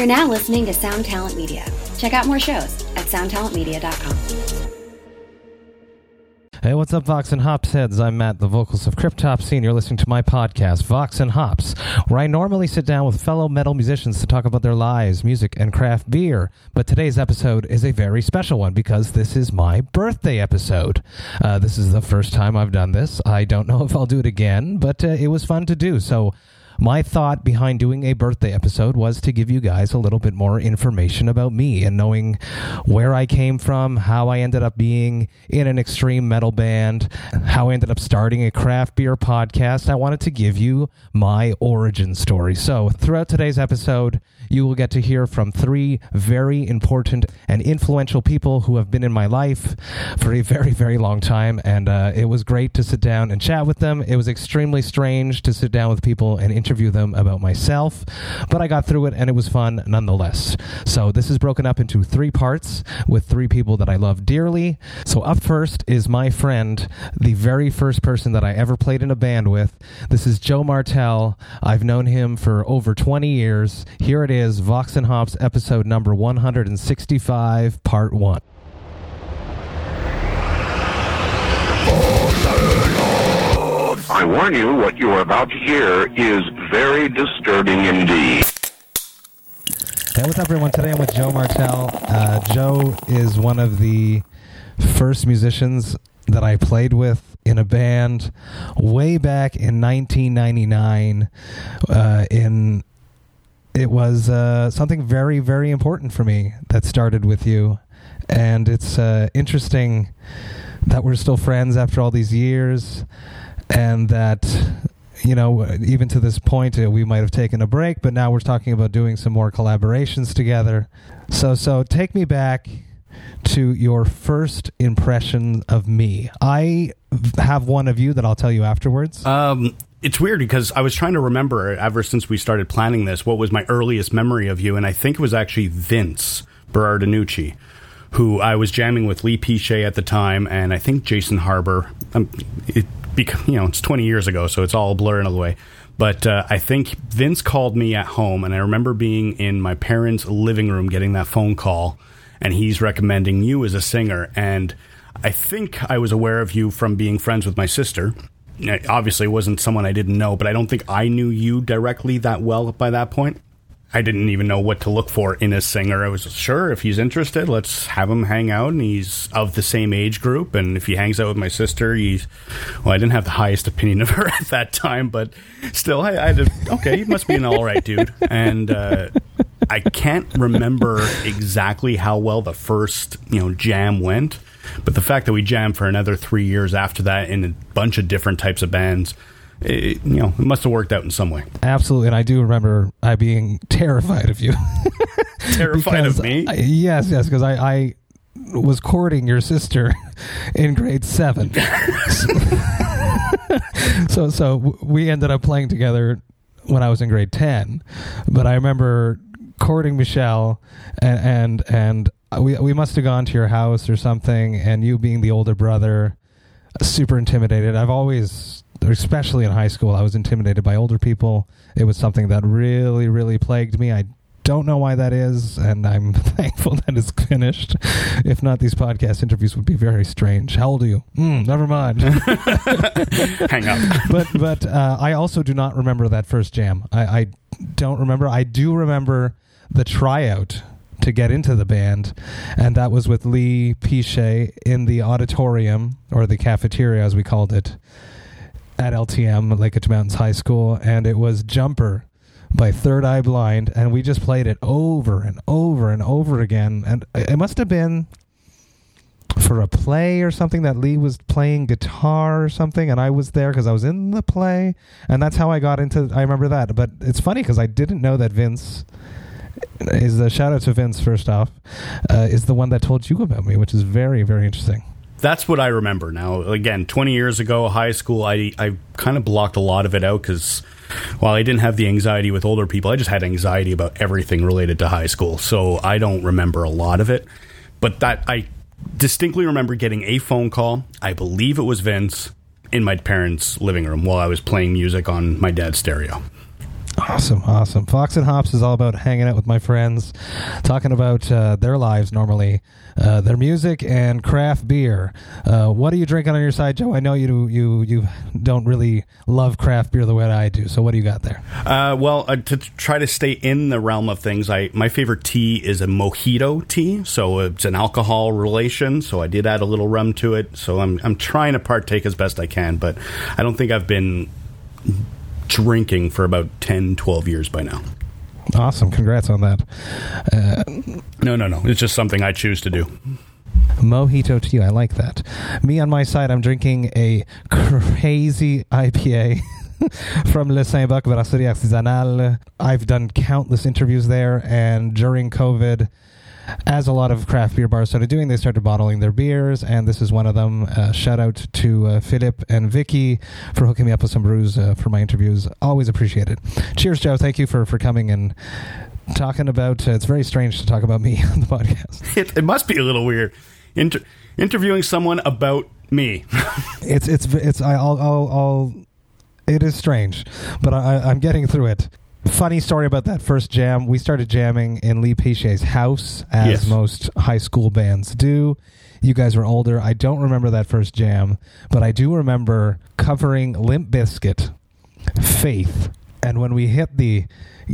You're now listening to Sound Talent Media. Check out more shows at soundtalentmedia.com. Hey, what's up, Vox and Hops heads? I'm Matt, the vocals of Cryptopsy, and you're listening to my podcast, Vox and Hops, where I normally sit down with fellow metal musicians to talk about their lives, music, and craft beer. But today's episode is a very special one because this is my birthday episode. Uh, this is the first time I've done this. I don't know if I'll do it again, but uh, it was fun to do. So my thought behind doing a birthday episode was to give you guys a little bit more information about me and knowing where I came from, how I ended up being in an extreme metal band, how I ended up starting a craft beer podcast. I wanted to give you my origin story. So, throughout today's episode, you will get to hear from three very important and influential people who have been in my life for a very, very long time. And uh, it was great to sit down and chat with them. It was extremely strange to sit down with people and interview them about myself, but I got through it and it was fun nonetheless. So this is broken up into three parts with three people that I love dearly. So up first is my friend, the very first person that I ever played in a band with. This is Joe Martell. I've known him for over 20 years. Here it is is Vox and Hops episode number 165, part 1. I warn you, what you are about to hear is very disturbing indeed. Hey, what's up, everyone? Today I'm with Joe Martell. Uh, Joe is one of the first musicians that I played with in a band way back in 1999 uh, in it was uh, something very, very important for me that started with you. And it's uh, interesting that we're still friends after all these years, and that, you know, even to this point, uh, we might have taken a break, but now we're talking about doing some more collaborations together. So, so take me back to your first impression of me. I have one of you that I'll tell you afterwards. Um, it's weird because I was trying to remember ever since we started planning this what was my earliest memory of you, and I think it was actually Vince Berardinucci, who I was jamming with Lee Pichet at the time, and I think Jason Harbor. Um, it, you know, it's 20 years ago, so it's all blurring all the way. But uh, I think Vince called me at home, and I remember being in my parents' living room getting that phone call, and he's recommending you as a singer. And I think I was aware of you from being friends with my sister obviously wasn't someone I didn't know, but I don't think I knew you directly that well by that point. I didn't even know what to look for in a singer. I was sure if he's interested, let's have him hang out. And he's of the same age group. And if he hangs out with my sister, he's, well, I didn't have the highest opinion of her at that time, but still, I, I okay, he must be an all right dude. And, uh, I can't remember exactly how well the first, you know, jam went. But the fact that we jammed for another three years after that in a bunch of different types of bands, it, you know, it must have worked out in some way. Absolutely, and I do remember I being terrified of you. terrified of me? I, yes, yes, because I, I was courting your sister in grade seven. so, so we ended up playing together when I was in grade ten. But I remember courting Michelle, and and, and we we must have gone to your house or something, and you being the older brother, super intimidated. I've always, especially in high school, I was intimidated by older people. It was something that really, really plagued me. I don't know why that is, and I'm thankful that it's finished. If not, these podcast interviews would be very strange. How old are you? Mm, never mind. Hang up. but but uh, I also do not remember that first jam. I, I don't remember. I do remember the tryout to get into the band, and that was with Lee Pichet in the auditorium or the cafeteria, as we called it, at LTM Lake Mountains High School, and it was Jumper by Third Eye Blind, and we just played it over and over and over again, and it must have been for a play or something that Lee was playing guitar or something, and I was there because I was in the play, and that's how I got into. I remember that, but it's funny because I didn't know that Vince is the shout out to Vince first off uh, is the one that told you about me, which is very very interesting. That's what I remember now. Again, 20 years ago, high school, I I kind of blocked a lot of it out because while I didn't have the anxiety with older people, I just had anxiety about everything related to high school. So I don't remember a lot of it. But that I distinctly remember getting a phone call. I believe it was Vince in my parents' living room while I was playing music on my dad's stereo. Awesome, awesome. Vox and Hops is all about hanging out with my friends, talking about uh, their lives normally, uh, their music and craft beer. Uh, what are you drinking on your side, Joe? I know you you you don't really love craft beer the way I do. So what do you got there? Uh, well, uh, to try to stay in the realm of things, I my favorite tea is a mojito tea. So it's an alcohol relation. So I did add a little rum to it. So I'm I'm trying to partake as best I can, but I don't think I've been drinking for about 10, 12 years by now. Awesome. Congrats on that. Uh, no, no, no. It's just something I choose to do. Mojito tea. I like that. Me on my side, I'm drinking a crazy IPA. from Le Saint-Bock Brasserie Artisanale. I've done countless interviews there, and during COVID, as a lot of craft beer bars started doing, they started bottling their beers, and this is one of them. Uh, shout out to uh, Philip and Vicky for hooking me up with some brews uh, for my interviews. Always appreciated. Cheers, Joe. Thank you for, for coming and talking about. Uh, it's very strange to talk about me on the podcast. It, it must be a little weird Inter- interviewing someone about me. it's it's it's I'll, I'll, I'll it is strange, but I, I'm getting through it. Funny story about that first jam. We started jamming in Lee Piche's house, as Yes. most high school bands do. You guys were older. I don't remember that first jam, but I do remember covering Limp Bizkit, Faith, and when we hit the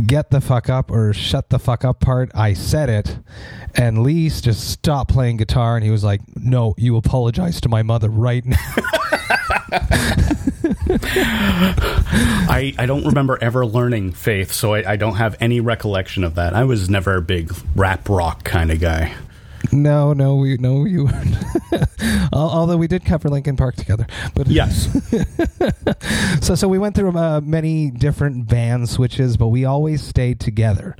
get the fuck up or shut the fuck up part, I said it, and Lee just stopped playing guitar, and he was like, "No, you apologize to my mother right now." I, I don't remember ever learning faith, so I, I don't have any recollection of that. I was never a big rap rock kind of guy. No, no, we no you. weren't. Although we did cover Linkin Park together, but Yes. so so we went through uh, many different band switches, but we always stayed together.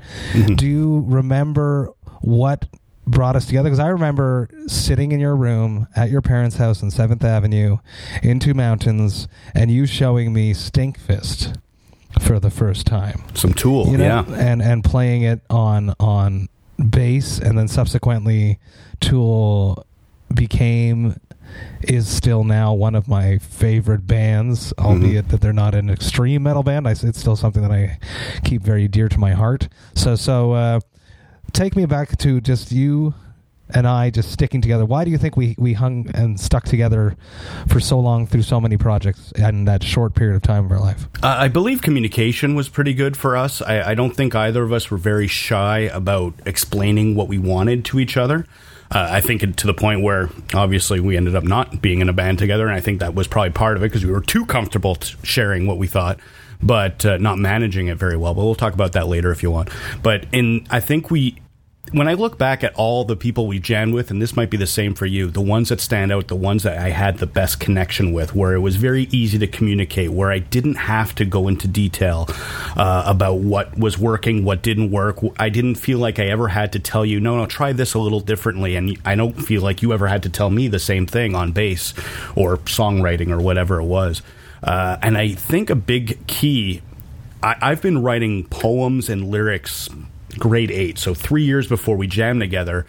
Do you remember what brought us together? Because I remember sitting in your room at your parents' house on Seventh Avenue, in Two Mountains, and you showing me Stinkfist for the first time Some tool, you know, yeah. and and playing it on on bass, and then subsequently, Tool became is still now one of my favorite bands, albeit that they're not an extreme metal band. I, it's still something that I keep very dear to my heart. So so uh, take me back to just you and I just sticking together. Why do you think we, we hung and stuck together for so long through so many projects in that short period of time of our life? Uh, I believe communication was pretty good for us. I, I don't think either of us were very shy about explaining what we wanted to each other. Uh, I think to the point where obviously we ended up not being in a band together, and I think that was probably part of it because we were too comfortable t- sharing what we thought, but uh, not managing it very well. But we'll talk about that later if you want. But in, I think we when I look back at all the people we jammed with, and this might be the same for you, the ones that stand out, the ones that I had the best connection with, where it was very easy to communicate, where I didn't have to go into detail uh, about what was working, what didn't work. I didn't feel like I ever had to tell you, no, no, try this a little differently. And I don't feel like you ever had to tell me the same thing on bass or songwriting or whatever it was. Uh, and I think a big key I, I've been writing poems and lyrics grade eight, so three years before we jammed together.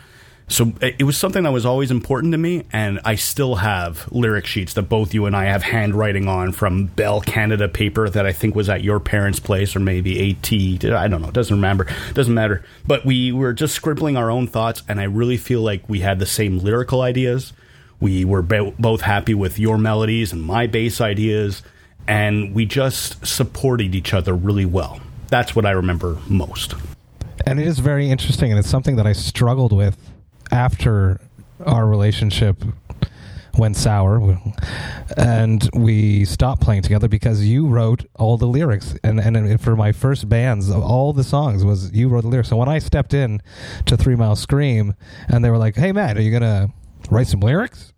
So it was something that was always important to me, and I still have lyric sheets that both you and I have handwriting on from Bell Canada paper that I think was at your parents' place or maybe AT. I don't know, doesn't remember, doesn't matter. But we were just scribbling our own thoughts, and I really feel like we had the same lyrical ideas. We were bo- both happy with your melodies and my bass ideas, and we just supported each other really well. That's what I remember most. And it is very interesting and it's something that i struggled with after our relationship went sour. And we stopped playing together because you wrote all the lyrics. And and for my first bands all the songs was you wrote the lyrics. So when i stepped in to three mile scream and they were like hey matt are you gonna write some lyrics?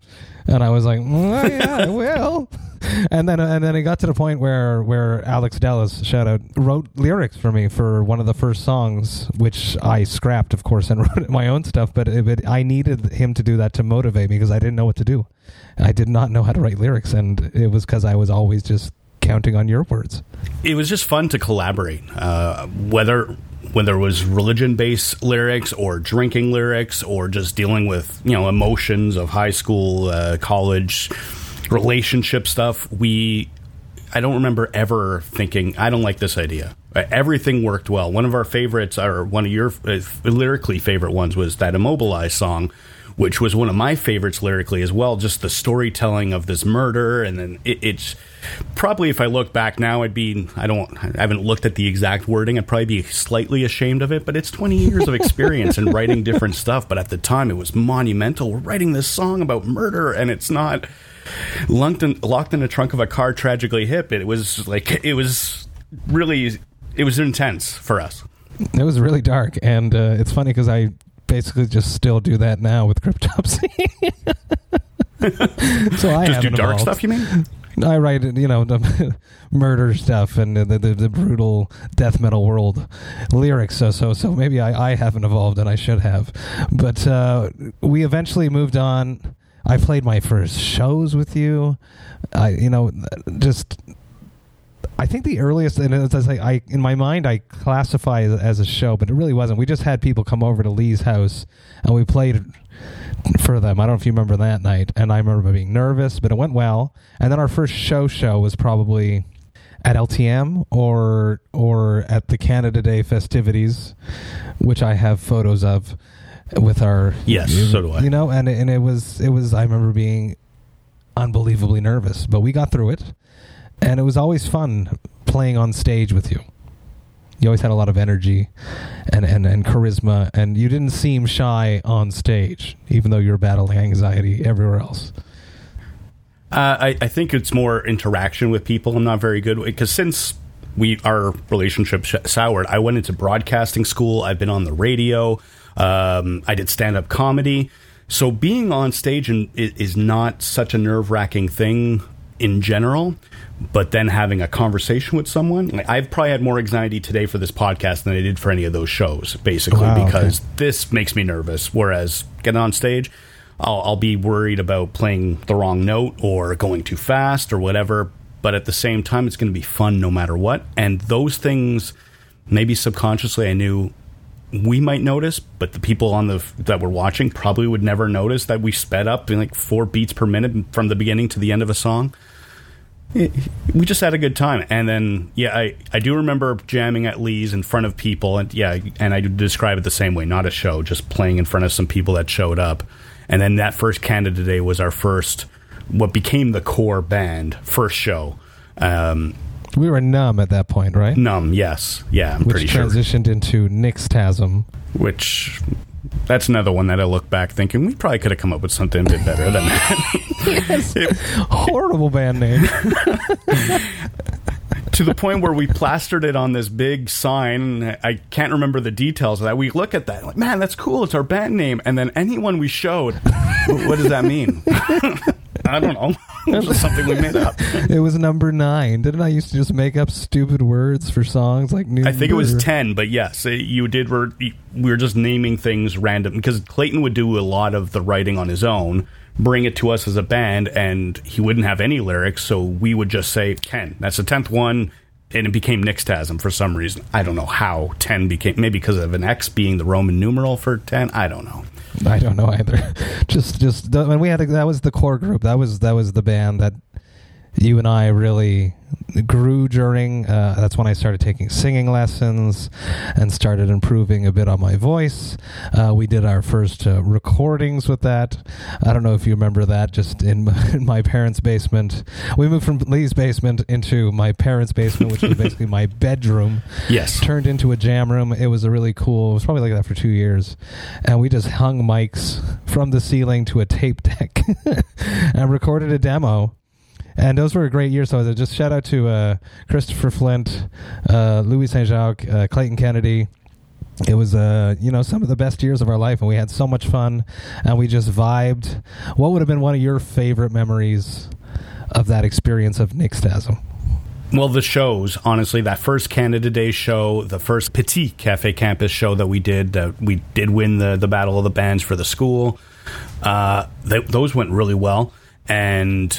And I was like, well, yeah, I will. And then and then it got to the point where where Alex Dallas, shout out, wrote lyrics for me for one of the first songs, which I scrapped, of course, and wrote my own stuff. But, it, but I needed him to do that to motivate me because I didn't know what to do. I did not know how to write lyrics, and it was because I was always just counting on your words. it was just fun to collaborate. Uh, whether whether it was religion based lyrics or drinking lyrics or just dealing with you know emotions of high school, uh, college, relationship stuff. We I don't remember ever thinking I don't like this idea. Uh, Everything worked well. One of our favorites, or one of your uh, lyrically favorite ones, was that Immobilize song, which was one of my favorites lyrically as well. Just the storytelling of this murder, and then it, it's probably if I look back now, I'd be I don't I haven't looked at the exact wording. I'd probably be slightly ashamed of it, but it's 20 years of experience in writing different stuff. But at the time, it was monumental. We're writing this song about murder, and it's not locked in, locked in the trunk of a car, tragically hip. It was like it was really it was intense for us. It was really dark, and uh, it's funny because I basically just still do that now with Cryptopsy. so I Just do dark evolved. stuff, you mean? I write, you know, the murder stuff and the, the, the brutal death metal world lyrics. So, so, so maybe I, I haven't evolved and I should have. But uh, we eventually moved on. I played my first shows with you. I, you know, just. I think the earliest, and as I, I in my mind, I classify it as a show, but it really wasn't. We just had people come over to Lee's house, and we played for them. I don't know if you remember that night, and I remember being nervous, but it went well. And then our first show show was probably at LTM or or at the Canada Day festivities, which I have photos of with our Yes, you, so do I. You know, and and it was it was I remember being unbelievably nervous, but we got through it, and it was always fun playing on stage with you. You always had a lot of energy and, and, and charisma, and you didn't seem shy on stage, even though you were battling anxiety everywhere else. Uh, I, I think it's more interaction with people. I'm not very good because since we our relationship sh- soured, I went into broadcasting school. I've been on the radio. Um, I did stand up comedy. So being on stage and, is not such a nerve wracking thing in general. But then having a conversation with someone, like I've probably had more anxiety today for this podcast than I did for any of those shows, basically, Wow, okay. because this makes me nervous. Whereas getting on stage, I'll, I'll be worried about playing the wrong note or going too fast or whatever. But at the same time, it's going to be fun no matter what. And those things, maybe subconsciously, I knew we might notice, but the people on the that were watching probably would never notice that we sped up in like four beats per minute from the beginning to the end of a song. It- we just had a good time, and then yeah, I I do remember jamming at Lee's in front of people, and yeah, and I describe it the same way, not a show, just playing in front of some people that showed up, and then that first Canada Day was our first, what became the core band first show. Um, We were numb at that point, right? Numb, yes, yeah, I'm Which pretty sure. transitioned into Nixtasm. which that's another one that I look back thinking we probably could have come up with something a bit better than that. Horrible band name. to the point where we plastered it on this big sign. I can't remember the details of that. We look at that, like, man, that's cool. It's our band name. And then anyone we showed, what does that mean? I don't know. It's just something we made up. it was number nine. Didn't I used to just make up stupid words for songs like new? I think it was 10, but yes, it- you did. Were, we were just naming things random because Clayton would do a lot of the writing on his own, bring it to us as a band, and he wouldn't have any lyrics, so we would just say 10. That's the 10th one, and it became Nixtasm for some reason. I don't know how 10 became, maybe because of an X being the Roman numeral for 10. I don't know. I don't know either. just, just the, when we had a, that was the core group. That was that was the band that you and I really grew during. Uh, that's when I started taking singing lessons and started improving a bit on my voice. Uh, we did our first uh, recordings with that. I don't know if you remember that. Just in my, in my parents' basement, we moved from Lee's basement into my parents' basement, which was basically my bedroom Yes. turned into a jam room. It was a really cool. It was probably like that for two years, and we just hung mics from the ceiling to a tape deck and recorded a demo. And those were a great year. So just shout out to uh, Christopher Flint, uh, Louis Saint Jacques, uh, Clayton Kennedy. It was, uh, you know, some of the best years of our life, and we had so much fun, and we just vibed. What would have been one of your favorite memories of that experience of Nixtasm? Well, the shows, honestly, that first Canada Day show, the first Petit Cafe Campus show that we did, uh, we did win the, the Battle of the Bands for the school. Uh, th- those went really well. And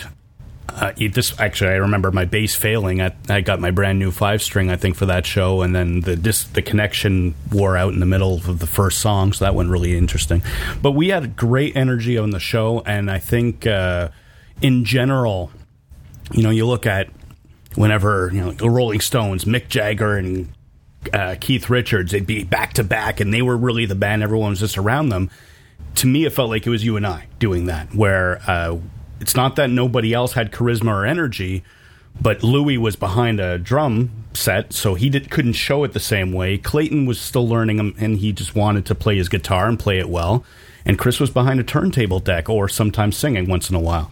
uh, this actually, I remember my bass failing. I, I got my brand new five string, I think, for that show, and then the the connection wore out in the middle of the first song, so that went really interesting. But we had great energy on the show, and I think uh, in general, you know, you look at whenever you know the Rolling Stones, Mick Jagger and uh, Keith Richards. They'd be back to back, and they were really the band. Everyone was just around them. To me, it felt like it was you and I doing that, where uh, it's not that nobody else had charisma or energy, but Louis was behind a drum set, so he did, couldn't show it the same way. Clayton was still learning him, and he just wanted to play his guitar and play it well. And Chris was behind a turntable deck or sometimes singing once in a while.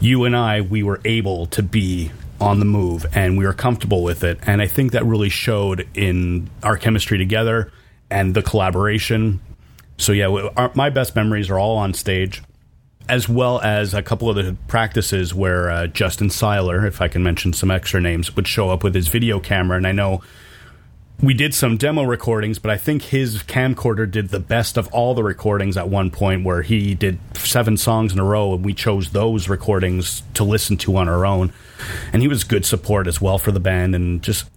You and I, we were able to be on the move and we were comfortable with it. And I think that really showed in our chemistry together and the collaboration. So, yeah, our, my best memories are all on stage as well as a couple of the practices where uh, Justin Seiler, if I can mention some extra names, would show up with his video camera. And I know we did some demo recordings, but I think his camcorder did the best of all the recordings at one point where he did seven songs in a row and we chose those recordings to listen to on our own. And he was good support as well for the band and just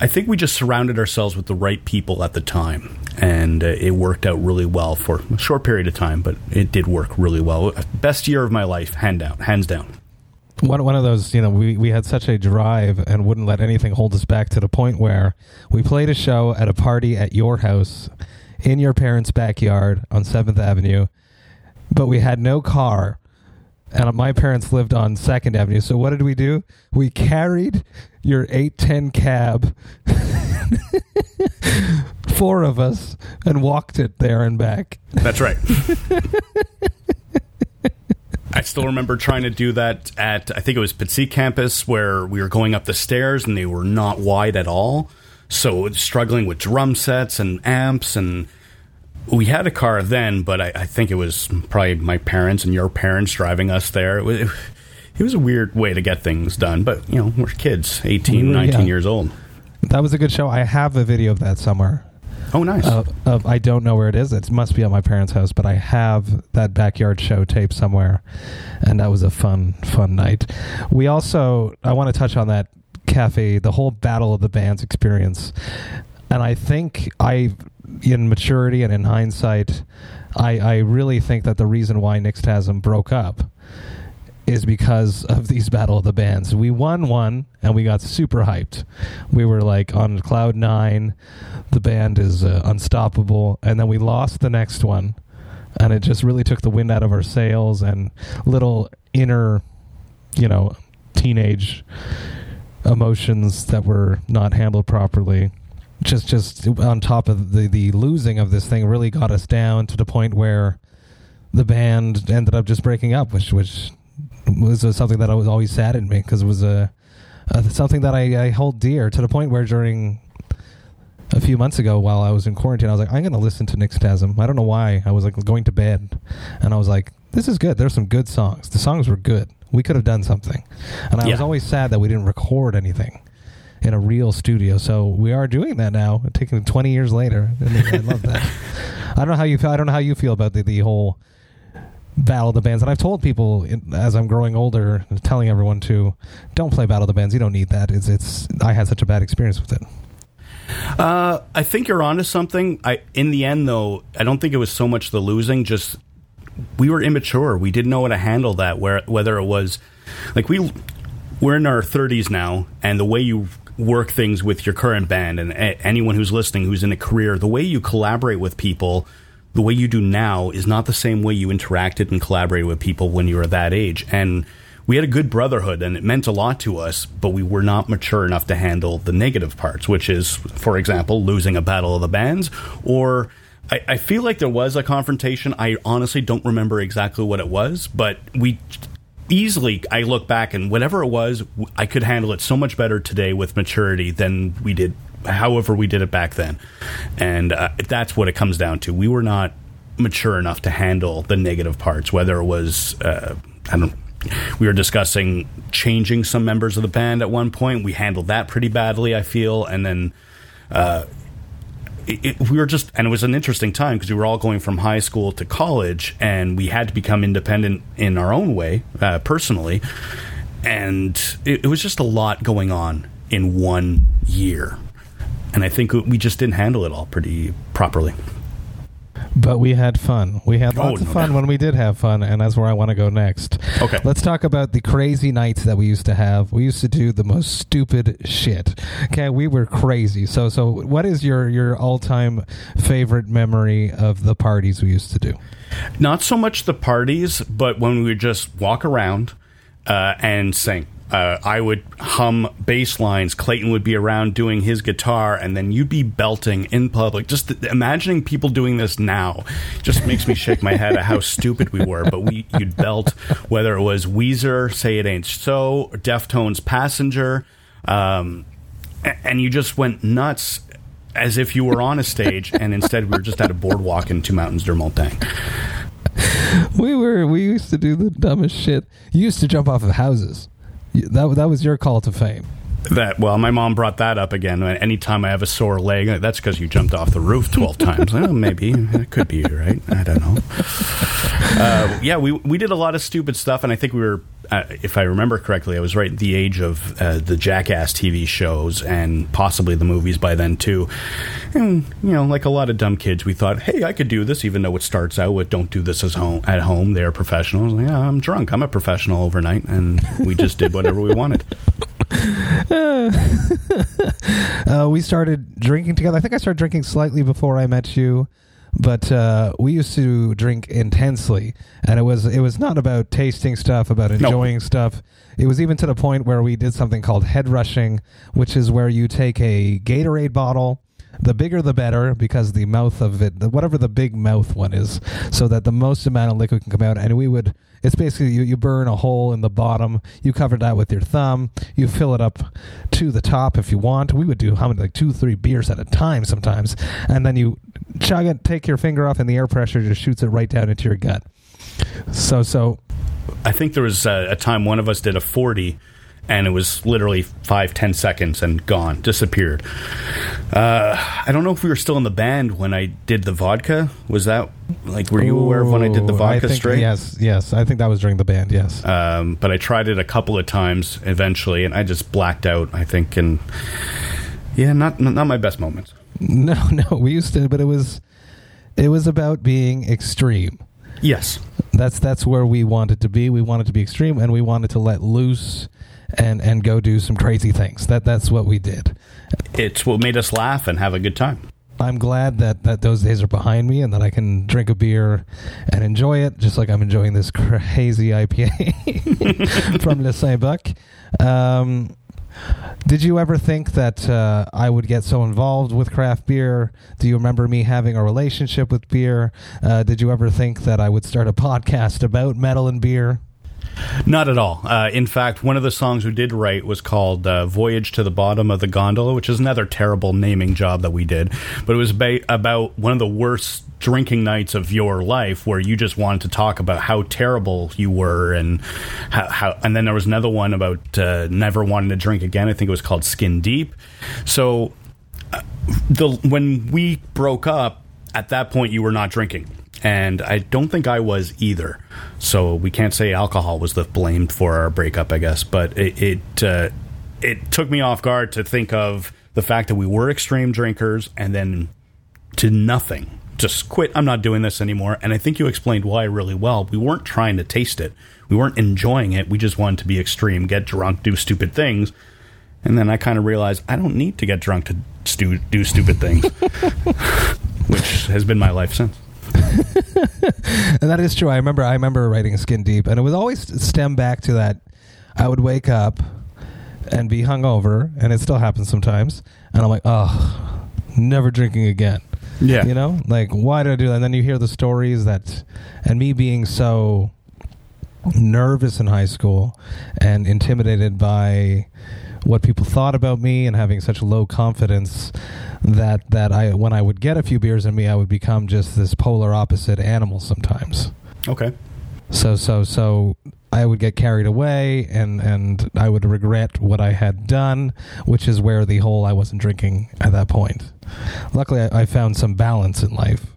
I think we just surrounded ourselves with the right people at the time, and uh, it worked out really well for a short period of time, but it did work really well. Best year of my life, hand down, hands down. One one of those, you know, we we had such a drive and wouldn't let anything hold us back to the point where we played a show at a party at your house in your parents' backyard on Seventh Avenue, but we had no car and my parents lived on Second Avenue. So what did we do? We carried your eight ten cab, four of us, and walked it there and back. That's right. I still remember trying to do that at I think it was Petit campus where we were going up the stairs and they were not wide at all. So struggling with drum sets and amps and we had a car then, but I, I, think it was probably my parents and your parents driving us there. It was, it was, a weird way to get things done, but you know, we're kids, 18, 19 yeah. years old. That was a good show. I have a video of that somewhere. Oh, nice. Uh, of, I don't know where it is. It must be at my parents' house, but I have that backyard show tape somewhere, and that was a fun, fun night. We also, I want to touch on that cafe, the whole Battle of the Bands experience, and I think I in maturity and in hindsight, I, I really think that the reason why Nixtasm broke up is because of these Battle of the Bands. We won one and we got super hyped. We were like on cloud nine. The band is uh, unstoppable. And then we lost the next one. And it just really took the wind out of our sails and little inner, you know, teenage emotions that were not handled properly just just on top of the the losing of this thing really got us down to the point where the band ended up just breaking up, which which was something that was always saddened me because it was a, a, something that I, I hold dear to the point where during a few months ago while I was in quarantine, I was like, I'm going to listen to Nixtasm. I don't know why. I was like going to bed, and I was like, this is good. There's some good songs. The songs were good. We could have done something, and I yeah. was always sad that we didn't record anything in a real studio. So we are doing that now, taking 20 years later. I love that. I don't know how you feel. I don't know how you feel about the, the whole battle of the bands. And I've told people in, as I'm growing older, telling everyone to don't play battle of the bands. You don't need that. It's it's. I had such a bad experience with it. Uh, I think you're onto something. I in the end though, I don't think it was so much the losing. Just we were immature. We didn't know how to handle that. Where whether it was like we we're in our 30s now, and the way you work things with your current band and a- anyone who's listening who's in a career, the way you collaborate with people, the way you do now is not the same way you interacted and collaborated with people when you were that age. And we had a good brotherhood and it meant a lot to us, but we were not mature enough to handle the negative parts, which is, for example, losing a battle of the bands or. I, I feel like there was a confrontation. I honestly don't remember exactly what it was, but we easily I look back and whatever it was, I could handle it so much better today with maturity than we did, however we did it back then. And uh, that's what it comes down to. We were not mature enough to handle the negative parts, whether it was, uh, I don't. We were discussing changing some members of the band at one point. We handled that pretty badly, I feel, and then uh, it, it, we were just, and it was an interesting time because we were all going from high school to college, and we had to become independent in our own way, uh, personally. And it, it was just a lot going on in one year. And I think we just didn't handle it all pretty properly. But we had fun. We had Oh, lots of fun doubt. when we did have fun, and that's where I want to go next. Okay. Let's talk about the crazy nights that we used to have. We used to do the most stupid shit. Okay, we were crazy. So, so what is your your all time favorite memory of the parties we used to do? Not so much the parties, but when we would just walk around uh, and sing. Uh, I would hum bass lines. Clayton would be around doing his guitar, and then you'd be belting in public. Just th- imagining people doing this now just makes me shake my head at how stupid we were. But we, you'd belt whether it was Weezer, "Say It Ain't So," or Deftones, "Passenger," um, and you just went nuts as if you were on a stage, and instead we were just at a boardwalk in Two Mountains, Deux-Montagnes. We were we used to do the dumbest shit. You used to jump off of houses. That that was your call to fame. That well, my mom brought that up again. Anytime I have a sore leg, that's because you jumped off the roof twelve times. well, maybe it could be right. I don't know. Uh, yeah, we we did a lot of stupid stuff, and I think we were, uh, if I remember correctly, I was right at the age of uh, the Jackass TV shows and possibly the movies by then too. And you know, like a lot of dumb kids, we thought, hey, I could do this, even though it starts out with "Don't do this as home at home." They're professionals. Yeah, I'm drunk. I'm a professional overnight, and we just did whatever we wanted. Uh, we started drinking together. I think I started drinking slightly before I met you, but uh, we used to drink intensely, and it was it was not about tasting stuff, about enjoying stuff. It was even to the point where we did something called head rushing, which is where you take a Gatorade bottle. The bigger the better, because the mouth of it, the, whatever the big mouth one is, so that the most amount of liquid can come out. And we would, it's basically you, you burn a hole in the bottom, you cover that with your thumb, you fill it up to the top if you want. We would do how many, like two, three beers at a time sometimes. And then you chug it, take your finger off, and the air pressure just shoots it right down into your gut. So, so I think there was a, a time one of us did a 40 and it was literally five, ten seconds and gone, disappeared. Uh, I don't know if we were still in the band when I did the vodka. Was that like, were you aware of when I did the Ooh, I vodka think- straight? Yes, yes. I think that was during the band, yes. Um, but I tried it a couple of times eventually and I just blacked out, I think. And yeah, not, not my best moments. no, no, we used to, but it was, it was about being extreme. Yes. That's that's where we wanted to be. We wanted to be extreme, and we wanted to let loose, and and go do some crazy things. That that's what we did. It's what made us laugh and have a good time. I'm glad that, that those days are behind me and that I can drink a beer and enjoy it, just like I'm enjoying this crazy IPA from Le Saint-Bock. Um, did you ever think that uh, I would get so involved with craft beer? Do you remember me having a relationship with beer? Uh, did you ever think that I would start a podcast about metal and beer? Not at all. Uh, in fact, one of the songs we did write was called uh, "Voyage to the Bottom of the Gondola," which is another terrible naming job that we did. But it was ba- about one of the worst drinking nights of your life, where you just wanted to talk about how terrible you were, and how. how and then there was another one about uh, never wanting to drink again. I think it was called "Skin Deep." So uh, the when we broke up, at that point you were not drinking. And I don't think I was either. So we can't say alcohol was the blamed for our breakup, I guess. But it it, uh, it took me off guard to think of the fact that we were extreme drinkers and then to nothing. Just quit. I'm not doing this anymore. And I think you explained why really well. We weren't trying to taste it. We weren't enjoying it. We just wanted to be extreme, get drunk, do stupid things. And then I kind of realized I don't need to get drunk to stu- do stupid things, which has been my life since. And that is true. I remember. I remember writing Skin Deep, and it would always stem back to that. I would wake up and be hungover, and it still happens sometimes. And I'm like, oh, never drinking again. Yeah. You know, like why did I do that? And then you hear the stories that, and me being so nervous in high school and intimidated by what people thought about me and having such low confidence that that I when I would get a few beers in me I would become just this polar opposite animal sometimes. Okay. So so so I would get carried away and and I would regret what I had done, which is where the whole I wasn't drinking at that point. Luckily, I, I found some balance in life.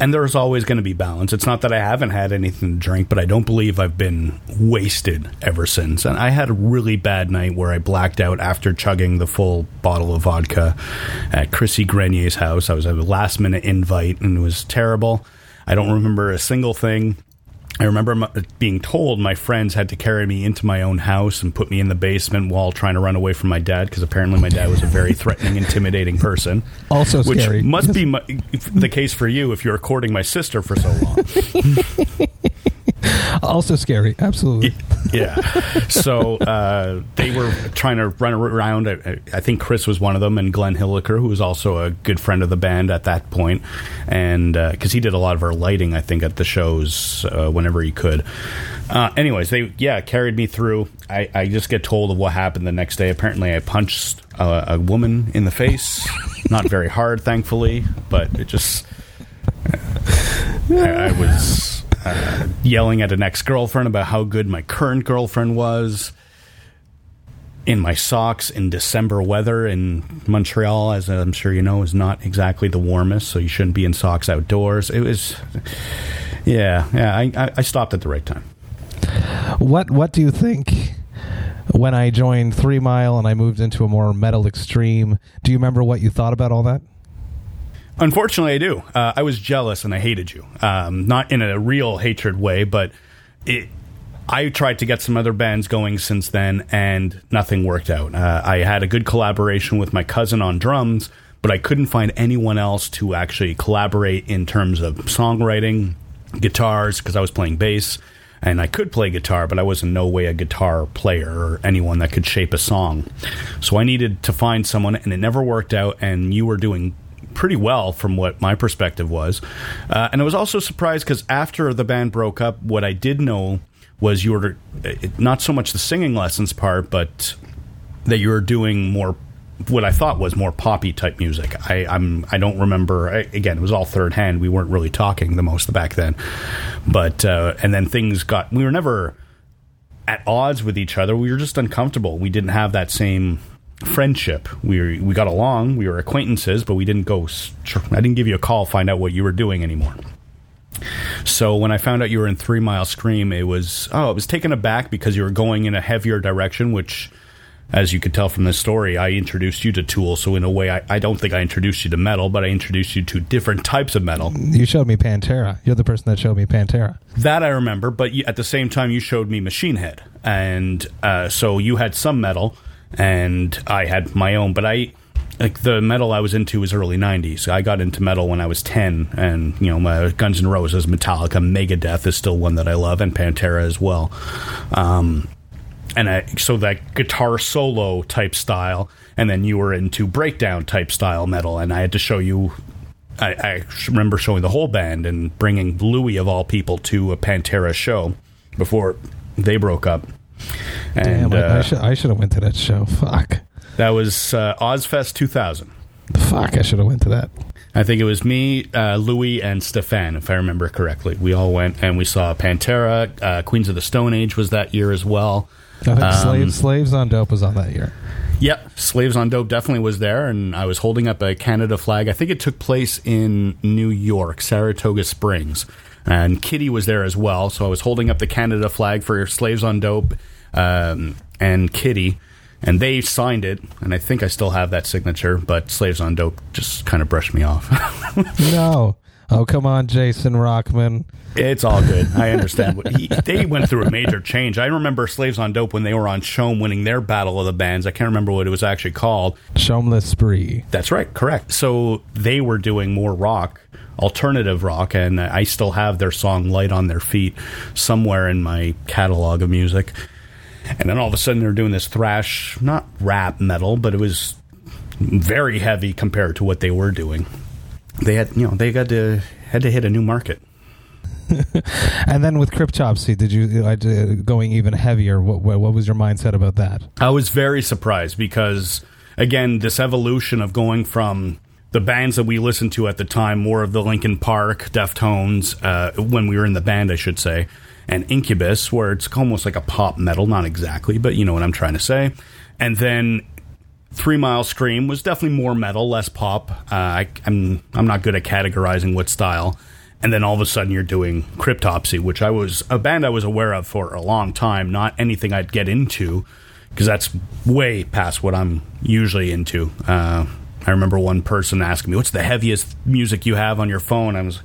And there's always going to be balance. It's not that I haven't had anything to drink, but I don't believe I've been wasted ever since. And I had a really bad night where I blacked out after chugging the full bottle of vodka at Chrissy Grenier's house. I was a last minute invite and it was terrible. I don't remember a single thing. I remember being told my friends had to carry me into my own house and put me in the basement while trying to run away from my dad because apparently my dad was a very threatening, intimidating person. Also which scary. must be my, the case for you if you're courting my sister for so long. also scary. Absolutely. yeah. So uh, they were trying to run around. I, I think Chris was one of them, and Glenn Hilliker, who was also a good friend of the band at that point, and because uh, he did a lot of our lighting, I think, at the shows uh, whenever he could. Uh, anyways, they yeah carried me through. I, I, just get told of what happened the next day. Apparently, I punched a, a woman in the face, not very hard, thankfully, but it just I, I was uh, yelling at an ex girlfriend about how good my current girlfriend was. In my socks in December weather in Montreal, as I'm sure you know, is not exactly the warmest, so you shouldn't be in socks outdoors. It was, yeah, yeah. I, I stopped at the right time. What What do you think? When I joined Three Mile and I moved into a more metal extreme, do you remember what you thought about all that? Unfortunately, I do. Uh, I was jealous and I hated you. Um, not in a real hatred way, but it, I tried to get some other bands going since then, and nothing worked out. Uh, I had a good collaboration with my cousin on drums, but I couldn't find anyone else to actually collaborate in terms of songwriting, guitars, because I was playing bass. And I could play guitar, but I was in no way a guitar player or anyone that could shape a song. So I needed to find someone, and it never worked out. And you were doing pretty well from what my perspective was. Uh, and I was also surprised because after the band broke up, what I did know was you were not so much the singing lessons part, but that you were doing more what I thought was more poppy type music. I, I'm I don't remember. I, again, it was all third hand. We weren't really talking the most back then, but uh, and then things got. We were never at odds with each other. We were just uncomfortable. We didn't have that same friendship. We were, we got along. We were acquaintances, but we didn't go. I didn't give you a call find out what you were doing anymore. So when I found out you were in Three Mile Scream, it was oh, it was taken aback because you were going in a heavier direction, which, as you could tell from this story, I introduced you to Tool. So in a way, I, I don't think I introduced you to metal, but I introduced you to different types of metal. You showed me Pantera. You're the person that showed me Pantera. That I remember, but at the same time, you showed me Machine Head, and uh, so you had some metal and I had my own. But I like the metal I was into was early '90s. I got into metal when I was 10, and you know, my Guns N' Roses, Metallica, Megadeth is still one that I love, and Pantera as well. Um, and I, so that guitar solo type style, and then you were into breakdown type style metal, and I had to show you. I, I remember showing the whole band and bringing Louis of all people to a Pantera show before they broke up. And, Damn, I, uh, I, should I should have went to that show. Fuck. That was uh, Ozzfest 2000. Fuck, I should have went to that. I think it was me, uh, Louis, and Stefan, if I remember correctly. We all went and we saw Pantera. Uh, Queens of the Stone Age was that year as well. I think um, Slaves, Slaves on Dope was on that year. Yep, Slaves on Dope definitely was there, and I was holding up a Canada flag. I think it took place in New York, Saratoga Springs, and Kittie was there as well. So I was holding up the Canada flag for Slaves on Dope um, and Kittie, and they signed it. And I think I still have that signature, but Slaves on Dope just kind of brushed me off. no. Oh, come on, Jason Rockman. It's all good. I understand. He, they went through a major change. I remember Slaves on Dope when they were on Shome winning their Battle of the Bands. I can't remember what it was actually called. Shomeless Spree. That's right, correct. So they were doing more rock, alternative rock, and I still have their song Light on Their Feet somewhere in my catalog of music. And then all of a sudden they're doing this thrash, not rap metal, but it was very heavy compared to what they were doing. They had, you know, they got to had to hit a new market. and then with Cryptopsy, did you uh, going even heavier? What, what was your mindset about that? I was very surprised because again, this evolution of going from the bands that we listened to at the time, more of the Linkin Park, Deftones, uh, when we were in the band, I should say, and Incubus, where it's almost like a pop metal, not exactly, but you know what I'm trying to say. And then Three Mile Scream was definitely more metal, less pop. Uh, I, I'm I'm not good at categorizing what style. and then all of a sudden you're doing Cryptopsy, which I was a band I was aware of for a long time, not anything I'd get into because that's way past what I'm usually into. Uh, I remember one person asking me, "What's the heaviest music you have on your phone?" I was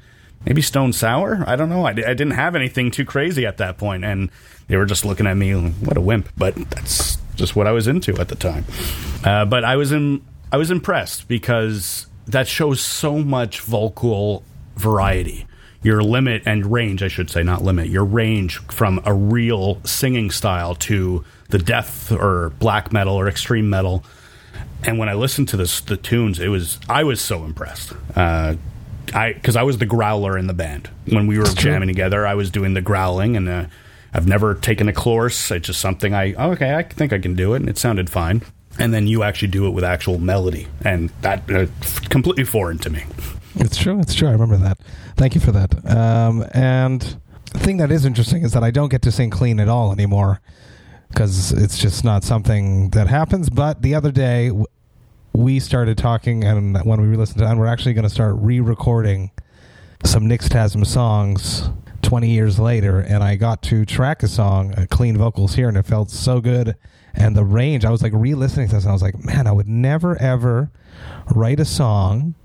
maybe Stone Sour. I don't know. I, I didn't have anything too crazy at that point, and they were just looking at me, what a wimp. But that's just what I was into at the time. Uh, but I was in, I was impressed because that shows so much vocal variety. Your limit and range, I should say, not limit, your range from a real singing style to the death or black metal or extreme metal. And when I listened to this, the tunes, it was I was so impressed. Uh, I because I was the growler in the band when we were jamming together. I was doing the growling, and uh, I've never taken a course. It's just something I oh, okay. I think I can do it, and it sounded fine. And then you actually do it with actual melody, and that uh, completely foreign to me. It's true. It's true. I remember that. Thank you for that. Um, and the thing that is interesting is that I don't get to sing clean at all anymore because it's just not something that happens. But the other day, we started talking, and when we listened to, and we're actually going to start re-recording some Nixtasm songs 20 years later, and I got to track a song, uh, clean vocals here, and it felt so good. And the range, I was like re-listening to this, and I was like, man, I would never ever write a song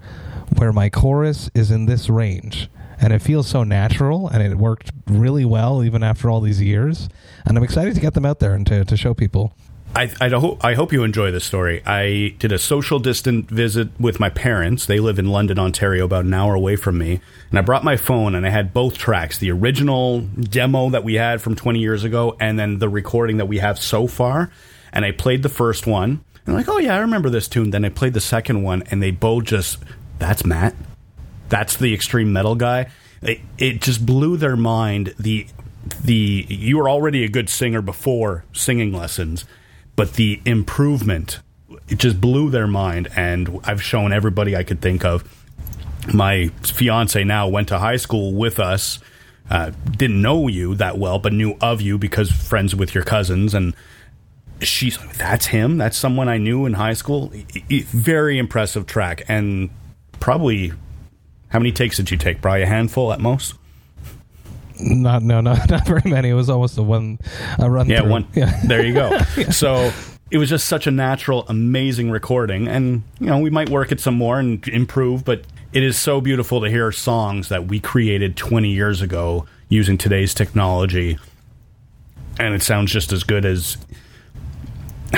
where my chorus is in this range. And it feels so natural and it worked really well even after all these years. And i'm excited to get them out there and to, to show people I, I, hope, I hope you enjoy this story. I did a social distant visit with my parents. They live in London, Ontario, about an hour away from me. And I brought my phone and I had both tracks the original demo that we had from 20 years ago and then the recording that we have so far. And I played the first one. And I'm like, oh, yeah, I remember this tune. Then I played the second one and they both just, that's Matt. That's the extreme metal guy. It, it just blew their mind. The the you were already a good singer before singing lessons but the improvement it just blew their mind and i've shown everybody i could think of. My fiance now went to high school with us uh, didn't know you that well but knew of you because friends with your cousins and she's like that's him? That's someone i knew in high school? Very impressive track and probably how many takes did you take probably a handful at most not no, not not very many. It was almost a one a run. Yeah, through. one. Yeah. There you go. yeah. So it was just such a natural, amazing recording, and you know we might work it some more and improve, but it is so beautiful to hear songs that we created 20 years ago using today's technology, and it sounds just as good as.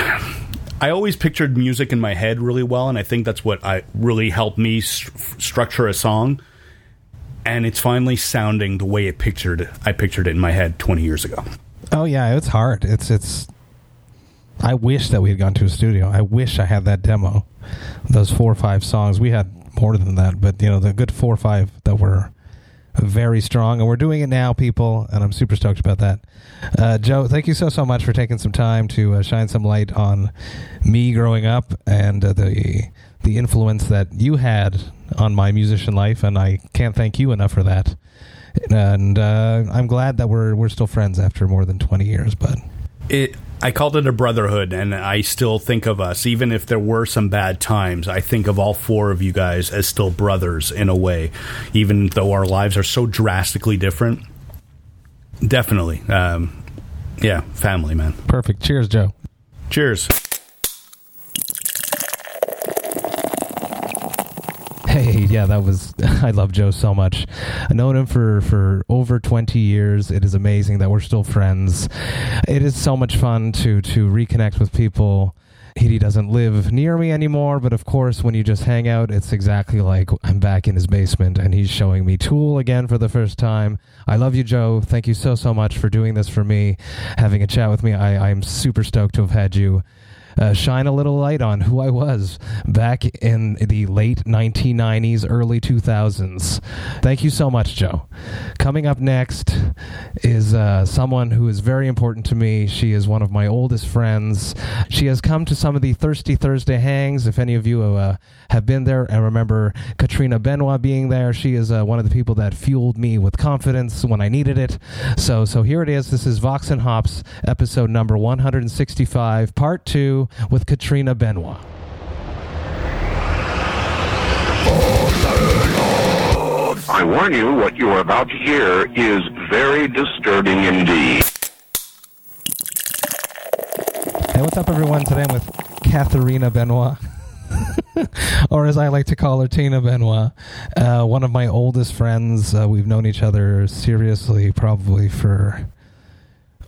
I always pictured music in my head really well, and I think that's what I really helped me st- structure a song and it's finally sounding the way it pictured I pictured it in my head 20 years ago. Oh yeah, it's hard. It's it's I wish that we had gone to a studio. I wish I had that demo. Those four or five songs. We had more than that, but you know, the good four or five that were very strong and we're doing it now people and i'm super stoked about that uh, joe thank you so so much for taking some time to uh, shine some light on me growing up and uh, the the influence that you had on my musician life, and I can't thank you enough for that. And uh, I'm glad that we're we're still friends after more than 20 years. But it, I called it a brotherhood, and I still think of us, even if there were some bad times. I think of all four of you guys as still brothers in a way, even though our lives are so drastically different. Definitely, um, yeah, family, man. Perfect. Cheers, Joe. Cheers. Hey, yeah, that was. I love Joe so much. I've known him for for over twenty years. It is amazing that we're still friends. It is so much fun to to reconnect with people. He doesn't live near me anymore, but of course, when you just hang out, it's exactly like I'm back in his basement and he's showing me Tool again for the first time. I love you, Joe. Thank you so, so much for doing this for me, having a chat with me. I, I'm super stoked to have had you uh, shine a little light on who I was back in the late 1990s, early 2000s. Thank you so much, Joe. Coming up next is uh, someone who is very important to me. She is one of my oldest friends. She has come to some of the Thirsty Thursday hangs. If any of you uh, have been there and remember Katrina Benoit being there, she is uh, one of the people that fueled me with confidence when I needed it. So, so here it is. This is Vox and Hops, episode number 165, part two with Katrina Benoit. I I warn you, what you are about to hear is very disturbing indeed. Hey, what's up, everyone? Today I'm with Katharina Benoit. Or as I like to call her, Tina Benoit, uh, one of my oldest friends. Uh, we've known each other seriously probably for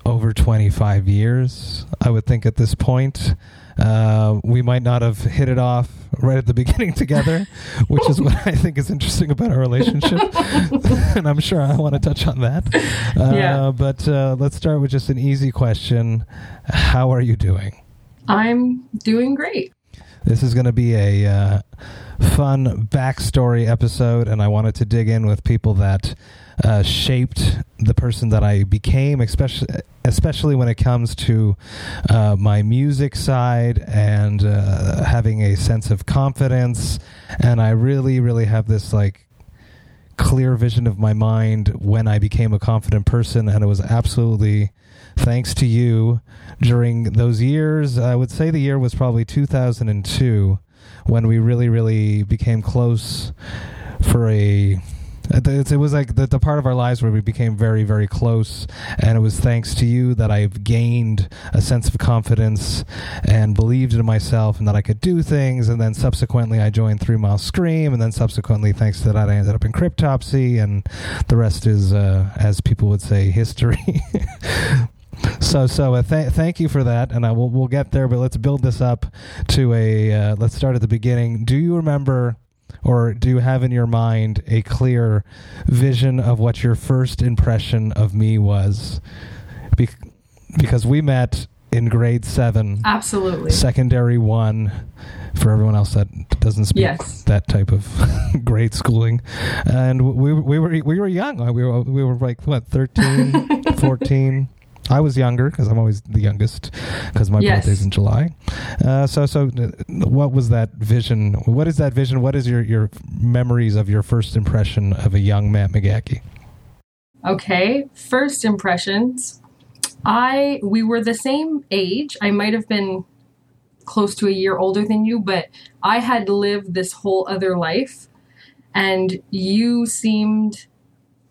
over 25 years, I would think, at this point. Uh, we might not have hit it off right at the beginning together, which is what I think is interesting about our relationship. and I'm sure I want to touch on that. Uh, Yeah. But uh, let's start with just an easy question How are you doing? I'm doing great. This is going to be a uh, fun backstory episode, and I wanted to dig in with people that uh, shaped the person that I became, especially especially when it comes to uh, my music side and uh, having a sense of confidence. And I really, really have this like clear vision of my mind when I became a confident person, and it was absolutely thanks to you during those years. I would say the year was probably 2002 when we really, really became close for a. It it was like the, the part of our lives where we became very, very close, and it was thanks to you that I've gained a sense of confidence and believed in myself and that I could do things. And then subsequently, I joined Three Mile Scream, and then subsequently, thanks to that, I ended up in Cryptopsy, and the rest is, uh, as people would say, history. So, so uh, th- thank you for that, and I will we'll get there. But let's build this up to a. Uh, let's start at the beginning. Do you remember, or do you have in your mind a clear vision of what your first impression of me was? Be- because we met in grade seven, Absolutely. secondary one. For everyone else that doesn't speak Yes. that type of grade schooling, and we we were we were young. We were we were like what 13, 14. I was younger because I'm always the youngest because my Yes. birthday's in July. Uh, so, so uh, what was that vision? What is that vision? What is your, your memories of your first impression of a young Matt McGachy? Okay. First impressions. I we were the same age. I might have been close to a year older than you, but I had lived this whole other life and you seemed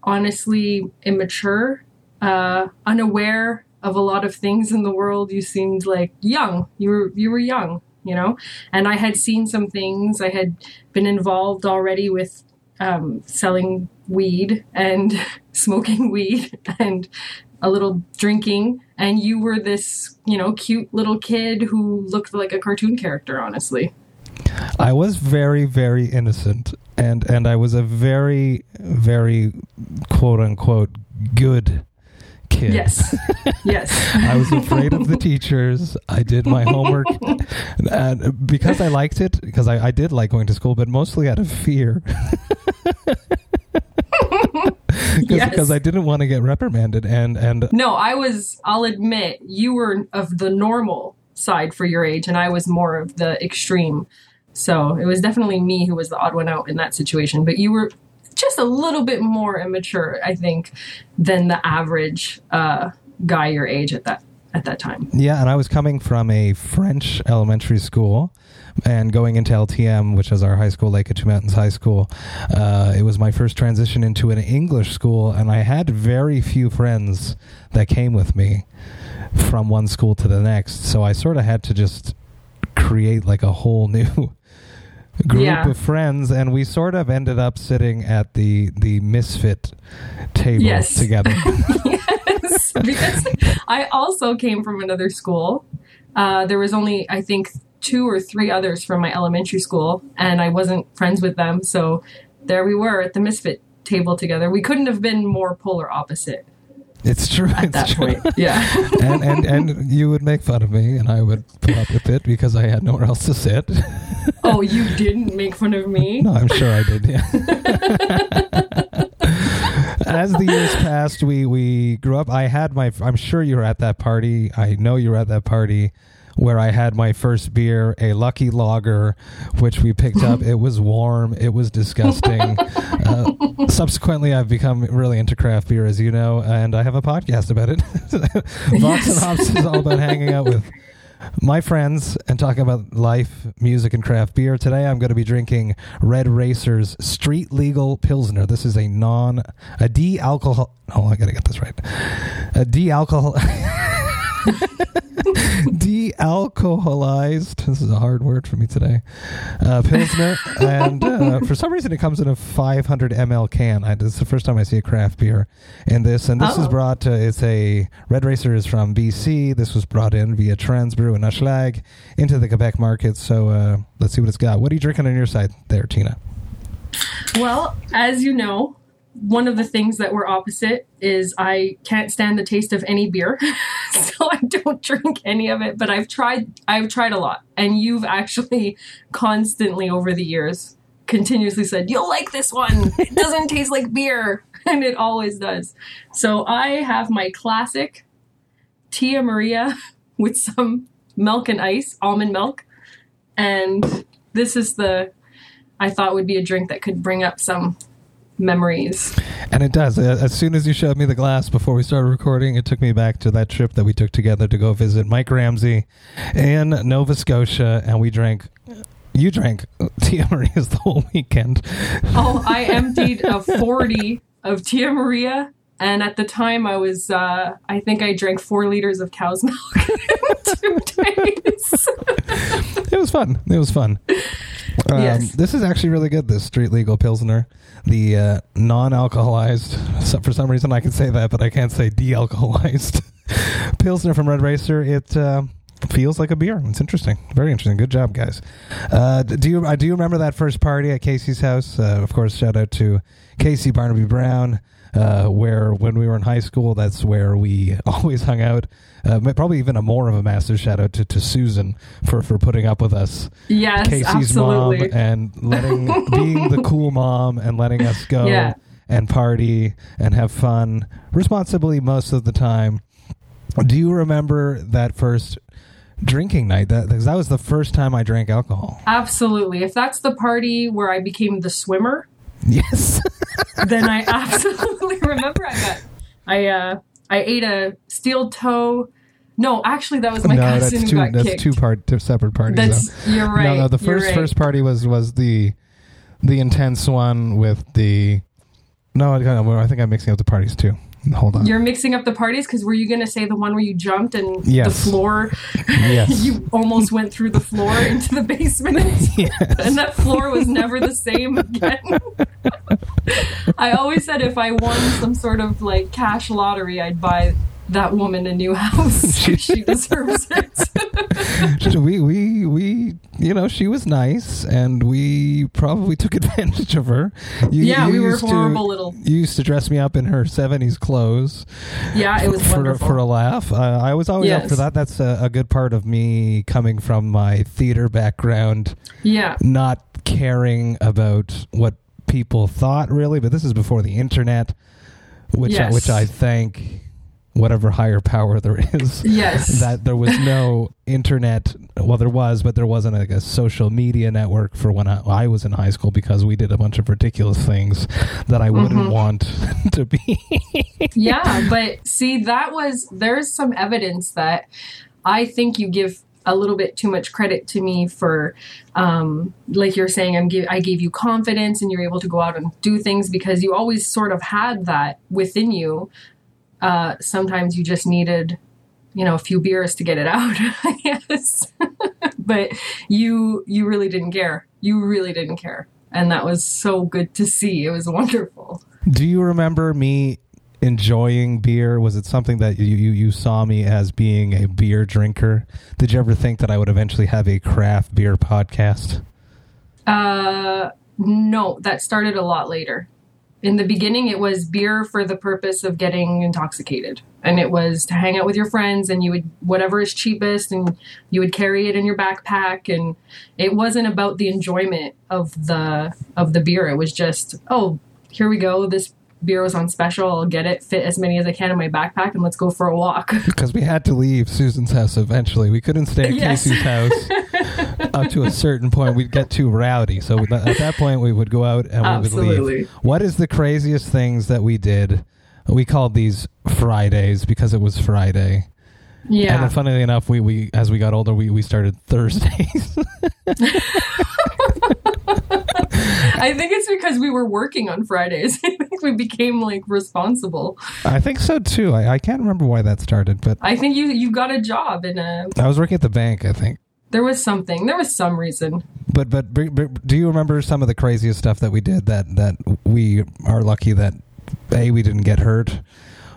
honestly immature, uh, unaware of a lot of things in the world. You seemed like young. You were you were young, you know. And I had seen some things. I had been involved already with um, selling weed and smoking weed and a little drinking. And you were this, you know, cute little kid who looked like a cartoon character. Honestly, I was very, very innocent, and and I was a very, very quote unquote good kid. yes, yes. I was afraid of the teachers. I did my homework, and because I liked it, because I, I did like going to school, but mostly out of fear. Yes. Because I didn't want to get reprimanded, and and No, I was, I'll admit, you were of the normal side for your age, and I was more of the extreme. So it was definitely me who was the odd one out in that situation. But you were just a little bit more immature, I think, than the average uh, guy your age at that at that time. yeah, and I was coming from a French elementary school. And going into LTM, which is our high school, Lake of Two Mountains High School, uh, it was my first transition into an English school, and I had very few friends that came with me from one school to the next. So I sort of had to just create like a whole new group Yeah. of friends, and we sort of ended up sitting at the the misfit table Yes. together. yes, because I also came from another school. Uh, there was only, I think, two or three others from my elementary school, and I wasn't friends with them. So there we were at the misfit table together. We couldn't have been more polar opposite it's true. at it's that true. point. Yeah. and, and and you would make fun of me, and I would put up with it because I had nowhere else to sit. oh, you didn't make fun of me? no, I'm sure I did. Yeah. As the years passed, we we grew up. I had my. I'm sure you were at that party. I know you were at that party where I had my first beer, a Lucky Lager, which we picked up. It was warm. It was disgusting. uh, subsequently, I've become really into craft beer, as you know, and I have a podcast about it. Vox and Hops is all about hanging out with my friends and talking about life, music, and craft beer. Today I'm going to be drinking Red Racer's Street Legal Pilsner. This is a non, a de alcohol. Oh, I got to get this right. A de alcohol. de-alcoholized. This is a hard word for me today. Uh, Pilsner, and uh, for some reason it comes in a 500 ml can. I, this is the first time I see a craft beer in this, and this is Oh. brought. Uh, it's a Red Racer is from BC. This was brought in via Transbrew and Ushlag into the Quebec market. So uh, let's see what it's got. What are you drinking on your side there, Tina? Well, as you know, one of the things that we're opposite is I can't stand the taste of any beer. so I don't drink any of it, but I've tried I've tried a lot. And you've actually constantly over the years continuously said, "You'll like this one. It doesn't taste like beer." And it always does. So I have my classic Tia Maria with some milk and ice, almond milk. And this is the I thought would be a drink that could bring up some memories. And it does. Uh, As soon as you showed me the glass before we started recording, it took me back to that trip that we took together to go visit Mike Ramsey in Nova Scotia, and we drank. You drank Tia Maria's the whole weekend. Oh, I emptied a 40 of Tia Maria. And at the time, I was, uh, I think I drank four liters of cow's milk in two days. It was fun. It was fun. Um, Yes. This is actually really good. This street legal pilsner, the uh, non-alcoholized. So for some reason, I can say that, but I can't say de-alcoholized pilsner from Red Racer. It uh, feels like a beer. It's interesting. Very interesting. Good job, guys. Uh, d- do you? I do remember that first party at Casey's house. Uh, of course, shout out to Casey Barnaby Brown. Uh, where when we were in high school, that's where we always hung out. Uh, probably even a more of a massive shout out to, to Susan for, for putting up with us. Yes, Casey's absolutely. mom and letting being the cool mom and letting us go Yeah. and party and have fun responsibly most of the time. Do you remember that first drinking night? That that was the first time I drank alcohol. Absolutely. If that's the party where I became the swimmer, Yes. then I absolutely remember I got, I, uh, I ate a steel toe. No, actually, that was my no, cousin that's who two. got That's kicked. two part, two separate parties. That's though. you're right. No, no. The first right. first party was was the the intense one with the. No, I I think I'm mixing up the parties too. Hold on. You're mixing up the parties because were you going to say the one where you jumped and Yes. the floor, yes. you almost went through the floor into the basement, and that floor was never the same again. I always said if I won some sort of like cash lottery, I'd buy that woman a new house. she deserves it. we we we you know she was nice and we probably took advantage of her you, Yeah, you we were used horrible to, little- you used to dress me up in her 70s clothes yeah, it was for, wonderful. for a laugh uh, i was always up for that that's a, a good part of me coming from my theater background yeah, not caring about what people thought really but this is before the internet which I, Yes. which i thank whatever higher power there is yes, that there was no internet. Well, there was, but there wasn't like a social media network for when I, I was in high school because we did a bunch of ridiculous things that I wouldn't Mhm. want to be. yeah, but see, that was there's some evidence that I think you give a little bit too much credit to me for, um, like you're saying, I'm give, I gave you confidence and you're able to go out and do things because you always sort of had that within you. Uh, sometimes you just needed, you know, a few beers to get it out, I guess. but you you really didn't care. You really didn't care, and that was so good to see. It was wonderful. Do you remember me enjoying beer? Was it something that you, you, you saw me as being a beer drinker? Did you ever think that I would eventually have a craft beer podcast? Uh, no, that started a lot later. In the beginning, it was beer for the purpose of getting intoxicated, and it was to hang out with your friends, and you would whatever is cheapest, and you would carry it in your backpack, and it wasn't about the enjoyment of the of the beer. It was just, oh, here we go, this beer was on special. I'll get it, fit as many as I can in my backpack, and let's go for a walk. Because we had to leave Susan's house eventually. We couldn't stay at Yes. Casey's house up to a certain point. We'd get too rowdy. So at that point, we would go out and we would leave. What is the craziest things that we did? We called these Fridays because it was Friday. Yeah. And then, funnily enough, we, we as we got older, we, we started Thursdays. I think it's because we were working on Fridays. I think we became like responsible. I think so too. I, I can't remember why that started, but I think you you got a job in a I was working at the bank. I think. there was something. There was some reason. But but, but, but do you remember some of the craziest stuff that we did that that we are lucky that a we didn't get hurt,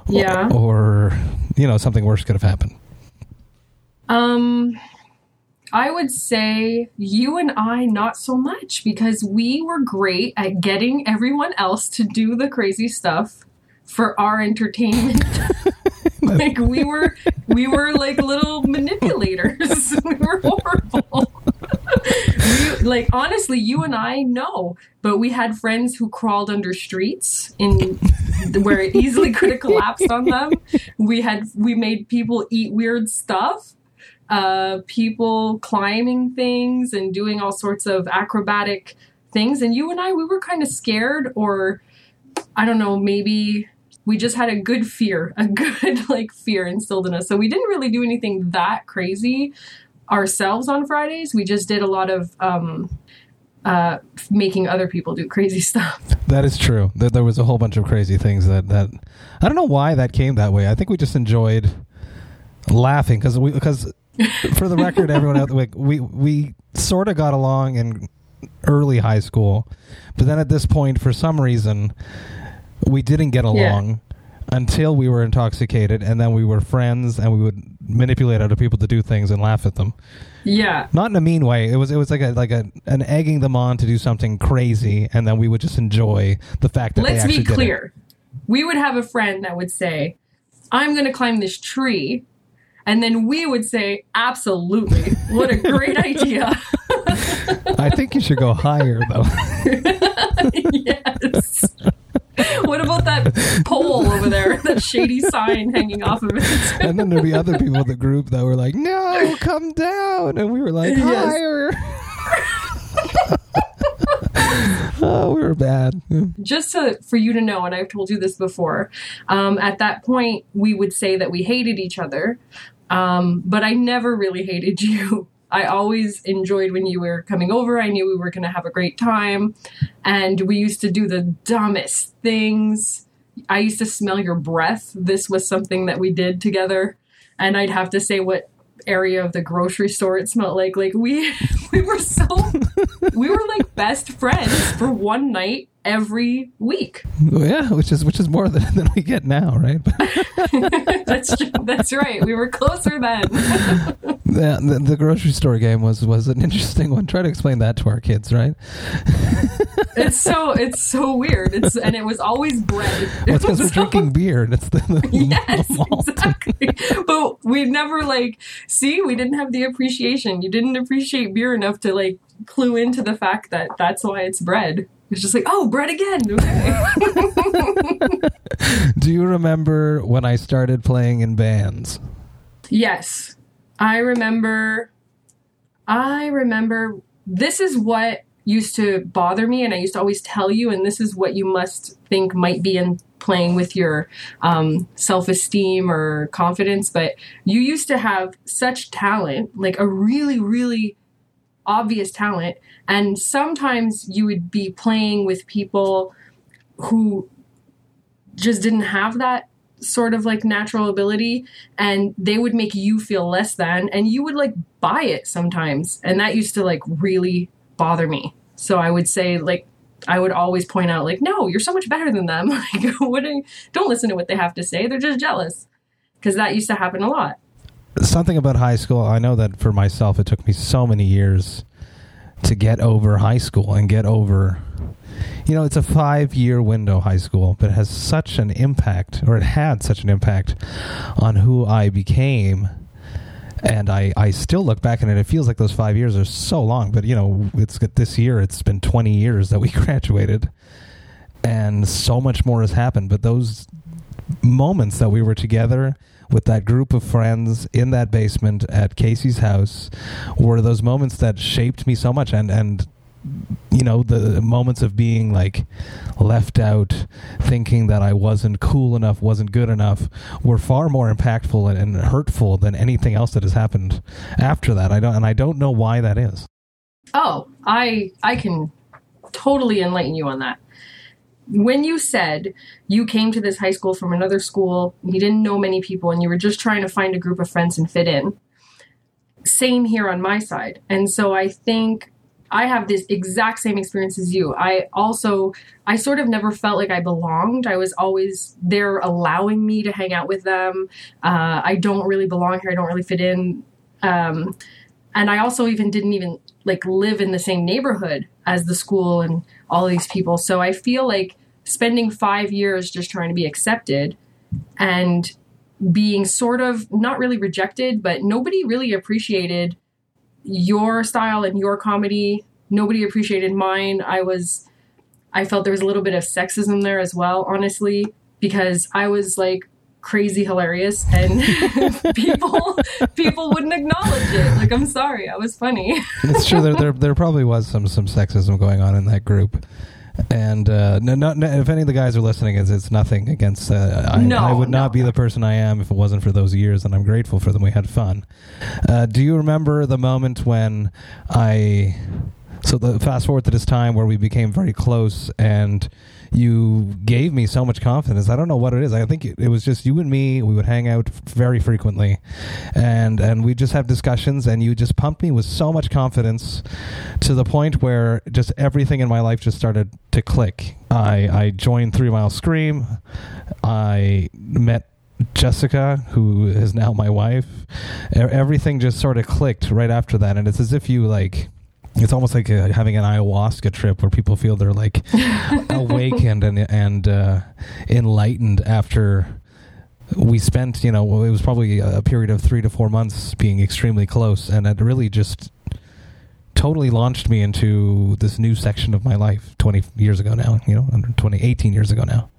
Yeah. or you know something worse could have happened. Um I would say you and I not so much because we were great at getting everyone else to do the crazy stuff for our entertainment. like we were we were like little manipulators. we were horrible. we, like honestly, you and I know, but we had friends who crawled under streets in where it easily could have collapsed on them. We had we made people eat weird stuff uh, people climbing things and doing all sorts of acrobatic things. And you and I, we were kind of scared, or I don't know, maybe we just had a good fear, a good like fear instilled in us. So we didn't really do anything that crazy ourselves on Fridays. We just did a lot of um, uh, making other people do crazy stuff. That is true. There, there was a whole bunch of crazy things that that I don't know why that came that way. I think we just enjoyed laughing because we because for the record, everyone out like we we sort of got along in early high school, but then at this point, for some reason, we didn't get along until we were intoxicated, and then we were friends, and we would manipulate other people to do things and laugh at them. Yeah. Not in a mean way. It was it was like a like a an egging them on to do something crazy, and then we would just enjoy the fact that they Let's actually be did it. clear. We would have a friend that would say, I'm going to climb this tree. And then we would say, absolutely. What a great idea. I think you should go higher though. yes. What about that pole over there, that shady sign hanging off of it? and then there'd be other people in the group that were like, "No, come down," and we were like, Yes. "Higher." oh, we were bad. just to, for you to know, and I've told you this before, um, at that point, we would say that we hated each other, um, but I never really hated you. I always enjoyed when you were coming over. I knew we were going to have a great time. And we used to do the dumbest things. I used to smell your breath. This was something that we did together. And I'd have to say what area of the grocery store it smelled like. Like we we were so we were like best friends for one night every week. Yeah, which is which is more than, than we get now, right? That's true. That's right. We were closer then. the, the, the grocery store game was was an interesting one. Try to explain that to our kids, right? It's so it's so weird. It's and it was always bread. Well, it's It because we're drinking beer, and it's the, the Yes, malt. exactly. But we never like see. We didn't have the appreciation. You didn't appreciate beer enough to like clue into the fact that that's why it's bread. It's just like, oh, bread again. Okay. Do you remember when I started playing in bands? Yes. I remember I remember this is what used to bother me and I used to always tell you and this is what you must think might be in playing with your um, self-esteem or confidence but you used to have such talent like a really really obvious talent. And sometimes you would be playing with people who just didn't have that sort of like natural ability and they would make you feel less than and you would like buy it sometimes. And that used to like really bother me. So i would say like i would always point out like no you're so much better than them. Like what you, don't listen to what they have to say. They're just jealous. Because that used to happen a lot Something about high school. I know that for myself, it took me so many years to get over high school and get over. You know, it's a five year window, high school, but it has such an impact, or it had such an impact on who I became. And I, I still look back and it, it feels like those five years are so long. But, you know, it's this year, it's been 20 years that we graduated. And so much more has happened. But those moments that we were together with that group of friends in that basement at Casey's house were those moments that shaped me so much. And and you know the moments of being like left out thinking that i wasn't cool enough wasn't good enough were far more impactful and, and hurtful than anything else that has happened after that. I don't and i don't know why that is. Oh, I I can totally enlighten you on that. When you said you came to this high school from another school, you didn't know many people and you were just trying to find a group of friends and fit in. Same here on my side. And so I think I have this exact same experience as you. I also I sort of never felt like I belonged. I was always there allowing me to hang out with them. Uh, I don't really belong here. I don't really fit in. Um, and I also even didn't even like live in the same neighborhood as the school and all these people. So I feel like spending five years just trying to be accepted and being sort of not really rejected, but nobody really appreciated your style and your comedy. Nobody appreciated mine. I was, I felt there was a little bit of sexism there as well, honestly, because I was like crazy hilarious and people people wouldn't acknowledge it like i'm sorry i was funny it's true there, there there probably was some some sexism going on in that group and uh, no, no, no, if any of the guys are listening, it's, it's nothing against. Uh, I, No, I would not be the person I am if it wasn't for those years, and I'm grateful for them. We had fun. Uh, do you remember the moment when I? So the fast forward to this time where we became very close, and you gave me so much confidence. I don't know what it is. I think it, it was just you and me. We would hang out very frequently, and and we just have discussions. And you just pumped me with so much confidence, to the point where just everything in my life just started to click. I I joined Three Mile Scream. I met Jessica, who is now my wife. Everything just sort of clicked right after that, and it's as if you like. It's almost like uh, having an ayahuasca trip where people feel they're like awakened and and uh, enlightened after we spent. You know, it was probably a period of three to four months being extremely close, and it really just totally launched me into this new section of my life 20 years ago now you know under 20 18 years ago now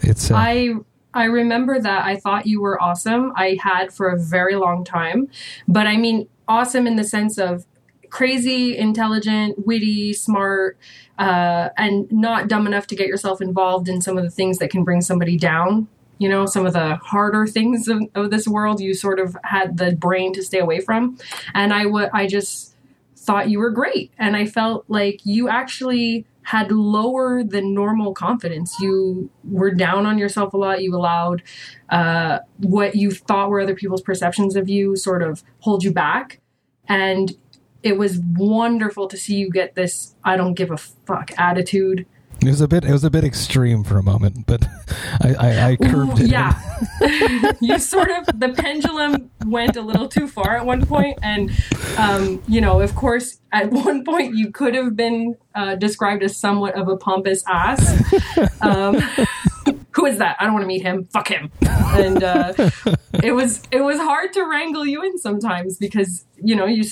it's uh, I I remember that I thought you were awesome. I had for a very long time, but I mean awesome in the sense of crazy, intelligent, witty, smart, uh, and not dumb enough to get yourself involved in some of the things that can bring somebody down. You know, some of the harder things of, of this world, you sort of had the brain to stay away from. And I would, I just thought you were great. And I felt like you actually had lower than normal confidence. You were down on yourself a lot. You allowed uh, what you thought were other people's perceptions of you sort of hold you back. And it was wonderful to see you get this I don't give a fuck attitude. it was a bit it was a bit extreme for a moment but i i, I curbed Ooh, it yeah. you sort of the pendulum went a little too far at one point, and um, you know, of course, at one point you could have been uh, described as somewhat of a pompous ass. Um, who is that? I don't want to meet him. Fuck him. And uh, it was it was hard to wrangle you in sometimes because you know you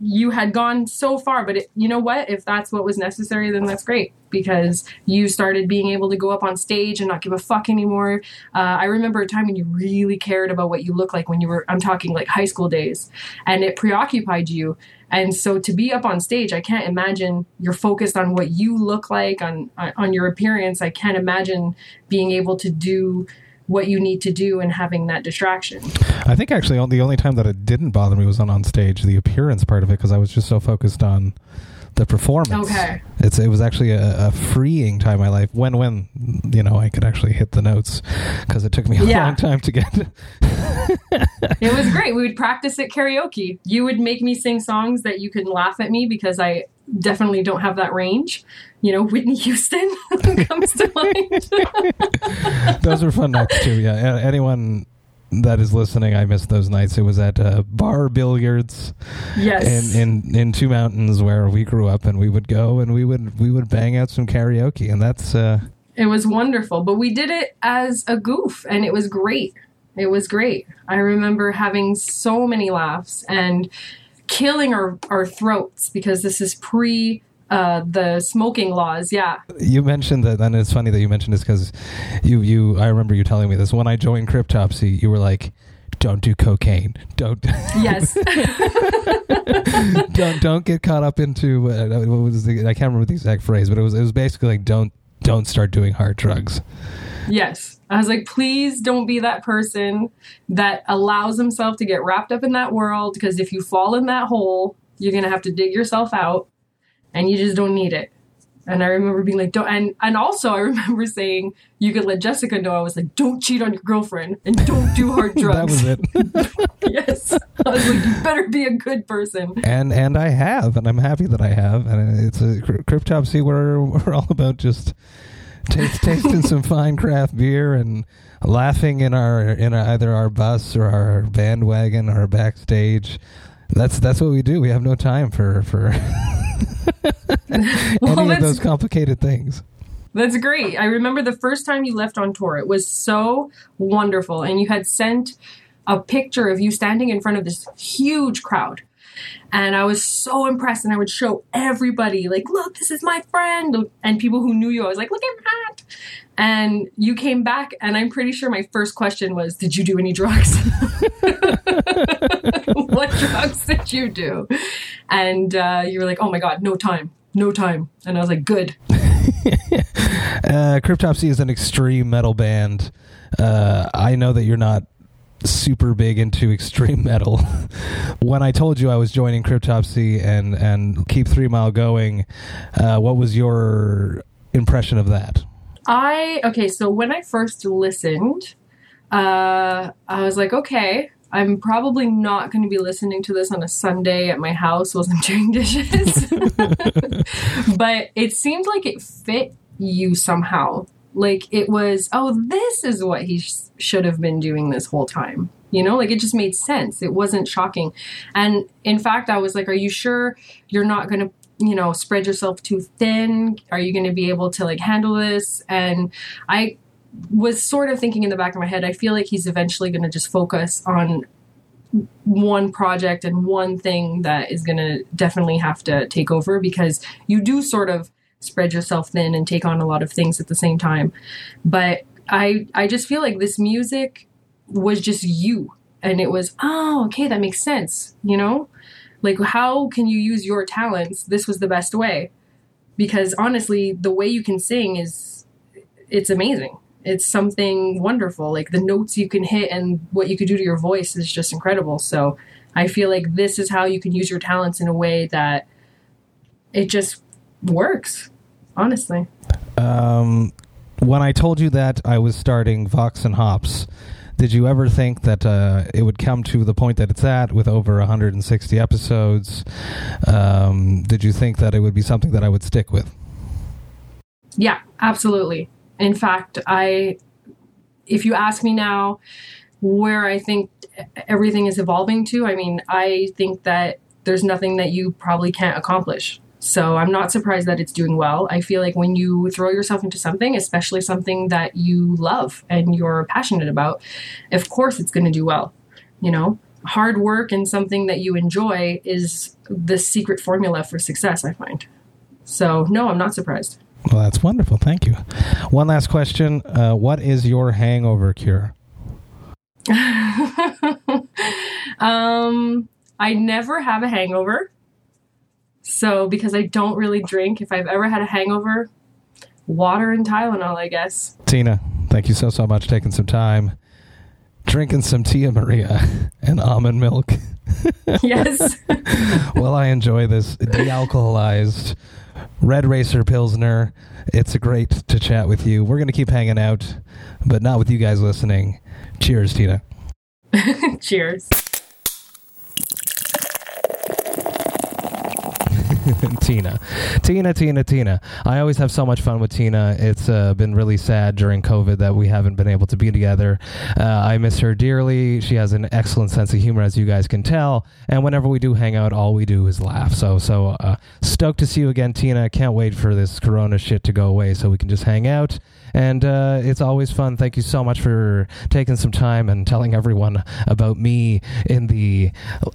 you had gone so far, but it, you know what? If that's what was necessary, then that's great because you started being able to go up on stage and not give a fuck anymore. Uh, I remember a time when you really cared about what you look like when you were, I'm talking like high school days, and it preoccupied you. And so to be up on stage, I can't imagine you're focused on what you look like, on on your appearance. I can't imagine being able to do what you need to do and having that distraction. I think actually the only time that it didn't bother me was on on stage the appearance part of it because i was just so focused on the performance Okay. it's it was actually a, a freeing time in my life when when you know i could actually hit the notes because it took me a Yeah. long time to get It was great. We would practice at karaoke. You would make me sing songs that you could laugh at me because I definitely don't have that range. You know, Whitney Houston comes to mind. those were fun nights too. Yeah, anyone that is listening, I miss those nights. It was at uh, bar billiards yes. in, in in Two Mountains where we grew up, and we would go and we would we would bang out some karaoke, and that's uh, It was wonderful, but we did it as a goof and it was great. It was great. I remember having so many laughs and killing our, our throats because this is pre uh, the smoking laws. Yeah. you mentioned that, and it's funny that you mentioned this because you you I remember you telling me this when I joined Cryptopsy, you were like. don't do cocaine. Don't Yes. don't don't get caught up into uh, what was the, I can't remember the exact phrase, but it was it was basically like don't don't start doing hard drugs. yes. I was like, please don't be that person that allows himself to get wrapped up in that world because if you fall in that hole, you're going to have to dig yourself out and you just don't need it. And I remember being like, don't, and, and also I remember saying, you could let Jessica know. I was like, don't cheat on your girlfriend and don't do hard drugs. That was it. yes. I was like, you better be a good person. and and I have, and I'm happy that I have. And it's a cryptopsy. We're we're all about just taste, tasting some fine craft beer and laughing in our in our, either our bus or our bandwagon or backstage. That's that's what we do. We have no time for for any of those complicated things. That's great. I remember the first time you left on tour. It was so wonderful. And you had sent a picture of you standing in front of this huge crowd. And I was so impressed. And I would show everybody, like, look, this is my friend. And people who knew you, I was like, look at that. And you came back, and I'm pretty sure my first question was, Did you do any drugs? what you do? And uh, you were like, Oh my God, no time, no time. And I was like, Good. Uh, Cryptopsy is an extreme metal band. Uh, I know that you're not super big into extreme metal. when I told you I was joining Cryptopsy and and keep Three Mile going, uh, what was your impression of that? I okay, so when I first listened, uh, I was like, okay, I'm probably not going to be listening to this on a Sunday at my house while I'm doing dishes. but it seemed like it fit you somehow. Like it was, oh, this is what he sh- should have been doing this whole time. You know, like it just made sense. It wasn't shocking. And in fact, I was like, are you sure you're not going to you know spread yourself too thin are you going to be able to like handle this and i was sort of thinking in the back of my head i feel like he's eventually going to just focus on one project and one thing that is going to definitely have to take over because you do sort of spread yourself thin and take on a lot of things at the same time. But i i just feel like this music was just you and it was oh okay that makes sense you know? Like how can you use your talents? This was the best way. Because honestly the way you can sing is it's amazing it's something wonderful like the notes you can hit and what you could do to your voice is just incredible so i feel like this is how you can use your talents in a way that it just works honestly Um, when I told you that I was starting Vox and Hops, did you ever think that uh, it would come to the point that it's at with over 160 episodes? Um, did you think that it would be something that I would stick with? Yeah, absolutely. In fact, I if you ask me now where I think everything is evolving to, I mean, I think that there's nothing that you probably can't accomplish. So I'm not surprised that it's doing well. I feel like when you throw yourself into something, especially something that you love and you're passionate about, of course it's going to do well. You know, hard work and something that you enjoy is the secret formula for success, I find. So, no, I'm not surprised. Well, that's wonderful. Thank you. One last question: uh, What is your hangover cure? um, I never have a hangover. So, because I don't really drink, if I've ever had a hangover, water and Tylenol, I guess. Tina, thank you so so much for taking some time, drinking some Tia Maria and almond milk. Yes. well, I enjoy this de-alcoholized Red Racer Pilsner. It's great to chat with you. We're going to keep hanging out, but not with you guys listening. Cheers, Tina. Cheers. Tina. Tina, Tina, Tina. I always have so much fun with Tina. It's uh, been really sad during COVID that we haven't been able to be together. Uh, I miss her dearly. She has an excellent sense of humor, as you guys can tell. And whenever we do hang out, all we do is laugh. So, so uh, stoked to see you again, Tina. Can't wait for this Corona shit to go away so we can just hang out And uh, it's always fun. Thank you so much for taking some time and telling everyone about me in the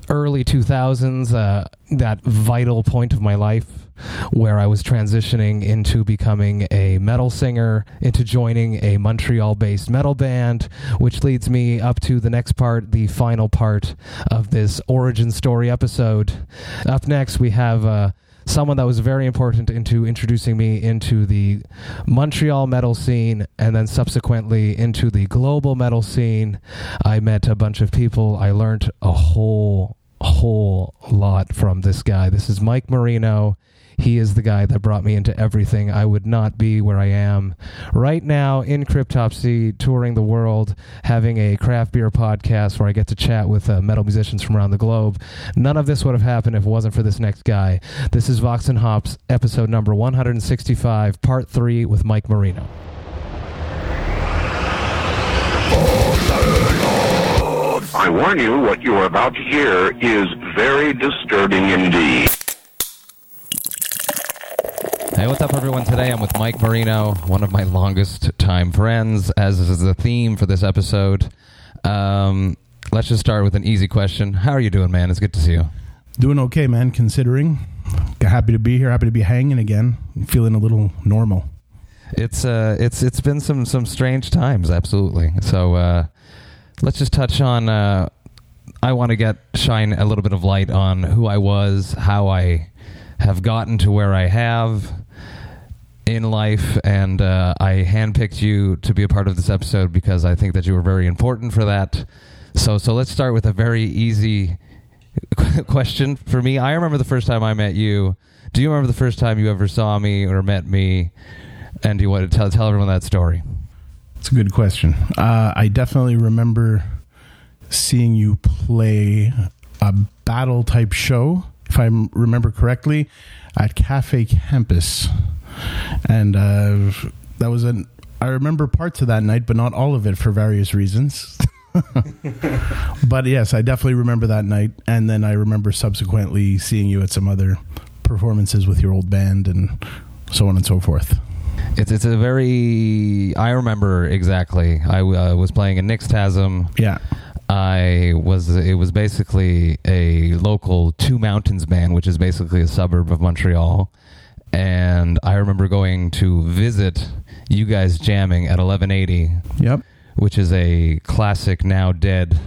early 2000s, uh, that vital point of my life where I was transitioning into becoming a metal singer, into joining a Montreal based metal band, which leads me up to the next part, the final part of this origin story episode. Up next, we have. Uh, someone that was very important into introducing me into the Montreal metal scene and then subsequently into the global metal scene. I met a bunch of people. I learned a whole whole lot from this guy. This is Mike Marino. He is the guy that brought me into everything. I would not be where I am right now in Cryptopsy, touring the world, having a craft beer podcast where I get to chat with uh, metal musicians from around the globe. None of this would have happened if it wasn't for this next guy. This is Vox and Hops, episode number 165, part three with Mike Marino. I warn you, what you are about to hear is very disturbing indeed. Hey, what's up, everyone? Today I'm with Mike Marino, one of my longest time friends, as is the theme for this episode. Um, let's just start with an easy question. How are you doing, man? It's good to see you. Doing okay, man, considering. Happy to be here. Happy to be hanging again. Feeling a little normal. It's uh, it's it's been some some strange times, absolutely. So uh, let's just touch on. Uh, I want to get shine a little bit of light on who I was, how I have gotten to where I have in life, and uh, I handpicked you to be a part of this episode because I think that you were very important for that. So, so let's start with a very easy question for me. I remember the first time I met you. Do you remember the first time you ever saw me or met me? And do you want to tell tell everyone that story? It's a good question. Uh, I definitely remember seeing you play a battle type show, if I remember correctly, at Cafe Campus, and uh, that was an. I remember parts of that night, but not all of it for various reasons. but yes, I definitely remember that night, and then I remember subsequently seeing you at some other performances with your old band and so on and so forth. It's it's a very. I remember exactly. I uh, was playing in Nixtasm. Yeah. I was. It was basically a local Two Mountains band, which is basically a suburb of Montreal. And I remember going to visit you guys jamming at 1180, Yep. which is a classic now dead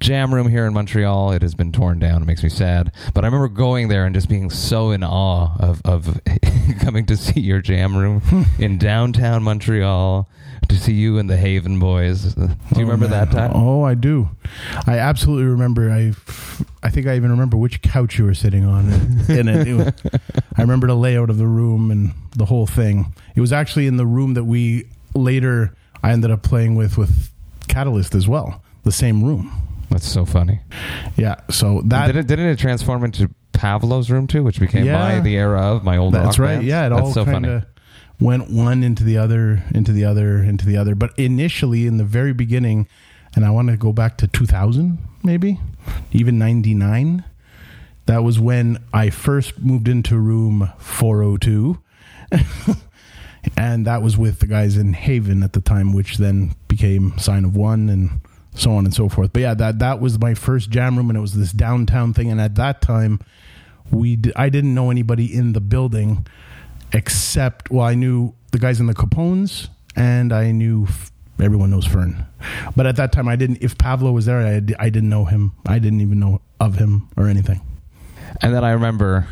jam room here in Montreal. It has been torn down. It makes me sad. But I remember going there and just being so in awe of, of coming to see your jam room in downtown Montreal, to see you and the Haven Boys. Do you Oh, remember man. that time? Oh, I do. I absolutely remember. I, I think I even remember which couch you were sitting on. In it, It was- I remember the layout of the room and the whole thing. It was actually in the room that we later I ended up playing with with Catalyst as well. The same room. That's so funny. Yeah. So that didn't, didn't it transform into Pavlo's room too, which became Yeah. by the era of my old That's right. bands? Yeah, it That's all so kind funny. of went one into the other, into the other, into the other. But initially, in the very beginning, and I want to go back to 2000, maybe even 99. That was when I first moved into room 402. and that was with the guys in Haven at the time, which then became Sign of One and so on and so forth. But yeah, that that was my first jam room, and it was this downtown thing. And at that time, we d- I didn't know anybody in the building except well, I knew the guys in the Capones, and I knew f- everyone knows Fern. But at that time, I didn't. If Pavlo was there, I, I didn't know him. I didn't even know of him or anything. And then I remember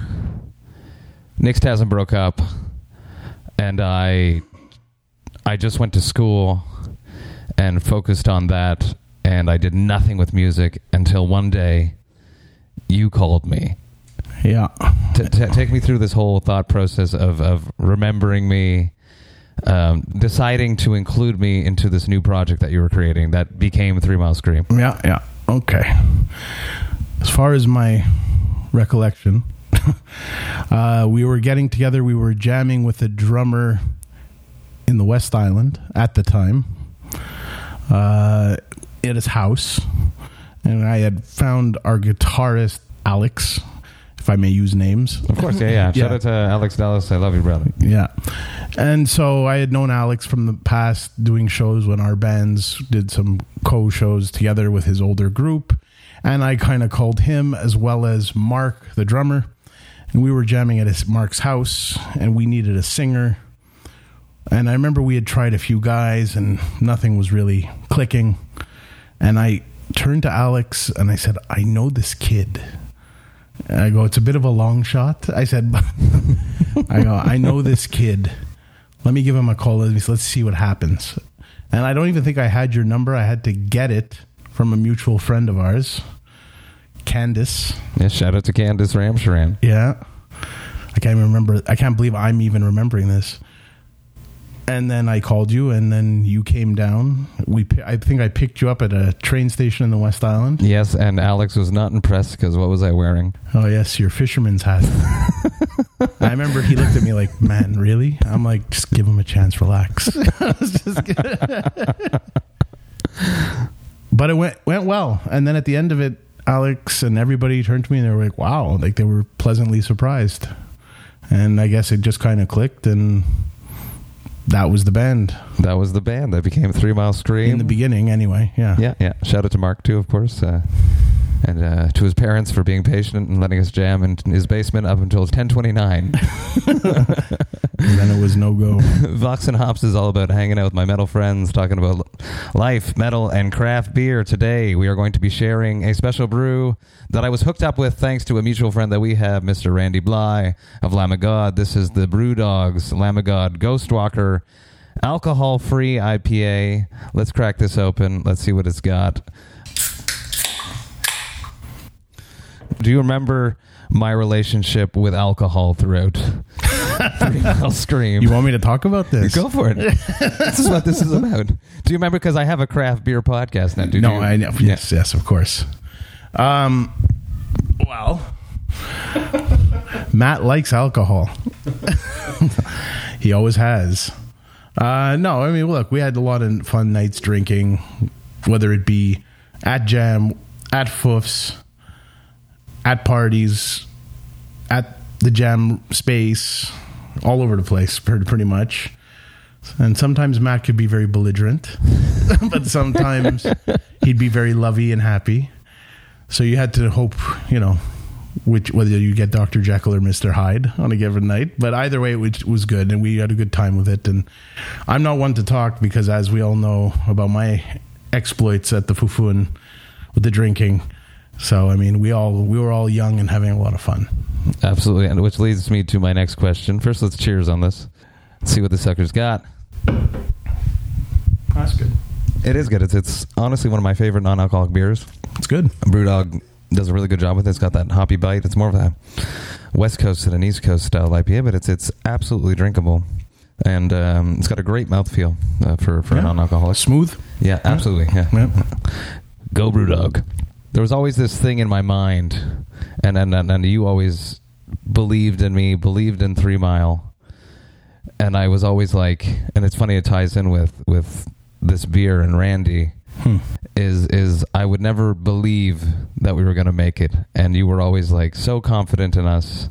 Nixtasm broke up, and I I just went to school and focused on that, and I did nothing with music until one day you called me. Yeah, T- t- take me through this whole thought process of, of remembering me, um, deciding to include me into this new project that you were creating that became Three Mile Scream. yeah, yeah. Okay. As far as my recollection, uh, we were getting together. We were jamming with a drummer in the West Island at the time, uh, at his house, and I had found our guitarist Alex, if I may use names. Of course, yeah, yeah. Shout Yeah. out to Alex Dallas. I love you, brother. Yeah. And so I had known Alex from the past doing shows when our bands did some co shows together with his older group. And I kind of called him as well as Mark, the drummer. And we were jamming at his, Mark's house and we needed a singer. And I remember we had tried a few guys and nothing was really clicking. And I turned to Alex and I said, I know this kid. I go, it's a bit of a long shot. I said, I go, I know this kid. Let me give him a call. Let's let's see what happens. And I don't even think I had your number. I had to get it from a mutual friend of ours, Candice. Yeah, shout out to Candace Ramsharan. Yeah. I can't even remember. I can't believe I'm even remembering this. And then I called you, and then you came down. We, I think I picked you up at a train station in the West Island. Yes, and Alex was not impressed because what was I wearing? Oh yes, your fisherman's hat. I remember he looked at me like, "Man, really?" I'm like, "Just give him a chance, relax." I was just kidding. but it went went well, and then at the end of it, Alex and everybody turned to me and they were like, "Wow!" Like they were pleasantly surprised, and I guess it just kind of clicked, and that was the band That was the band that became Three Mile Scream. in the beginning, anyway. Yeah, Yeah, yeah. Shout out to Mark too, of course, uh, and uh, to his parents for being patient and letting us jam in his basement up until ten twenty nine. And then it was no go. Vox and Hops is all about hanging out with my metal friends, talking about life, metal, and craft beer. Today, we are going to be sharing a special brew that I was hooked up with thanks to a mutual friend that we have, Mr. Randy Blythe of Lamb of God. This is the Brew Dogs Lamb of God Ghostwalker alcohol free IPA. Let's crack this open. Let's see what it's got. Do you remember my relationship with alcohol throughout Three Mile Scream? You want me to talk about this? Go for it. this is what this is about. Do you remember? Because I have a craft beer podcast now. Do no, you? I know. Yes, yes, of course. Um, well, Matt likes alcohol. he always has. Uh, no, I mean, look, we had a lot of fun nights drinking, whether it be at Jam, at Foufs, at parties, at the Jam space, all over the place, pretty, much. And sometimes Matt could be very belligerent, but sometimes he'd be very lovey and happy. So you had to hope, you know, which whether you get Dr. Jekyll or Mr. Hyde on a given night. But either way, it was good, and we had a good time with it. And I'm not one to talk because, as we all know about my exploits at the Fufun with the drinking. So I mean, we all we were all young and having a lot of fun. Absolutely. And which leads me to my next question. First, let's cheers on this. Let's see what the sucker's got. That's good. It is good. It's it's honestly one of my favorite non-alcoholic beers. It's good. Brewdog does a really good job with it. It's got that hoppy bite. It's more of a West Coast than an East Coast style IPA, but it's it's absolutely drinkable, and um, it's got a great mouthfeel uh, for for Yeah. a non-alcoholic. Smooth. Yeah, absolutely. Yeah. Yeah. Go Brewdog. There was always this thing in my mind, and and and, and you always believed in me, believed in Three Mile, and I was always like, and it's funny it ties in with with this beer and Randy. Hmm. Is is I would never believe that we were going to make it, and you were always like so confident in us,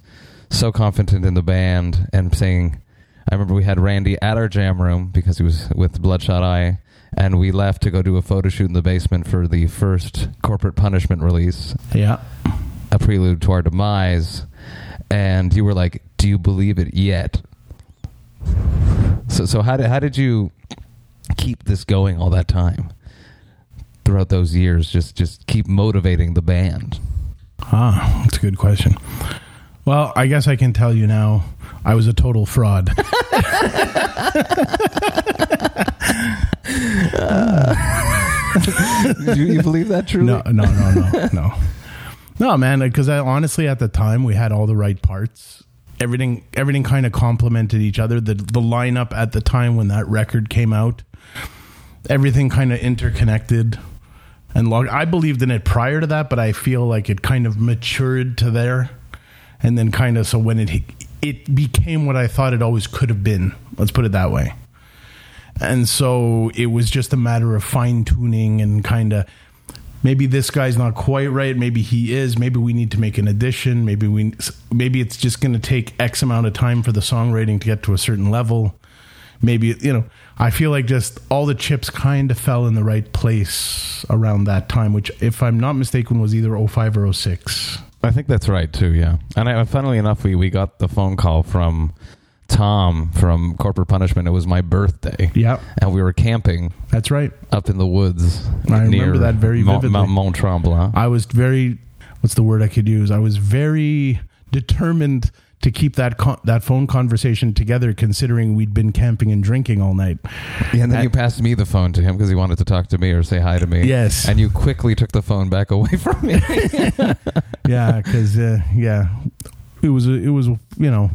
so confident in the band, and saying, I remember we had Randy at our jam room because he was with Bloodshot Eye, and we left to go do a photo shoot in the basement for the first corporate punishment release, Yeah. a prelude to our demise. And you were like, "Do you believe it yet?" So, so how did how did you keep this going all that time throughout those years? Just just keep motivating the band. Ah, that's a good question. Well, I guess I can tell you now. I was a total fraud. Do you, believe that truly? no, no, no, no, no. No, man. Because honestly, at the time, we had all the right parts. Everything, everything kind of complemented each other. The the lineup at the time when that record came out, everything kind of interconnected. And log- I believed in it prior to that, but I feel like it kind of matured to there, and then kind of so when it it became what I thought it always could have been. Let's put it that way. And so it was just a matter of fine tuning and kind of maybe this guy's not quite right. Maybe he is. Maybe we need to make an addition. Maybe we maybe it's just going to take X amount of time for the songwriting to get to a certain level. maybe you know I feel like just all the chips kind of fell in the right place around that time, which if I'm not mistaken was either 05 or 06. I think that's right too. Yeah, and I, funnily enough, we we got the phone call from Tom from Corporate Punishment. It was my birthday. Yeah, and we were camping. That's right. Up in the woods. I remember that very vividly. Mount, Mont Tremblant. I was very. What's the word I could use? I was very determined to keep that con- that phone conversation together, considering we'd been camping and drinking all night. Yeah, and then you passed me the phone to him because he wanted to talk to me or say hi to me. Yes, and you quickly took the phone back away from me. yeah, because uh, yeah, it was it was you know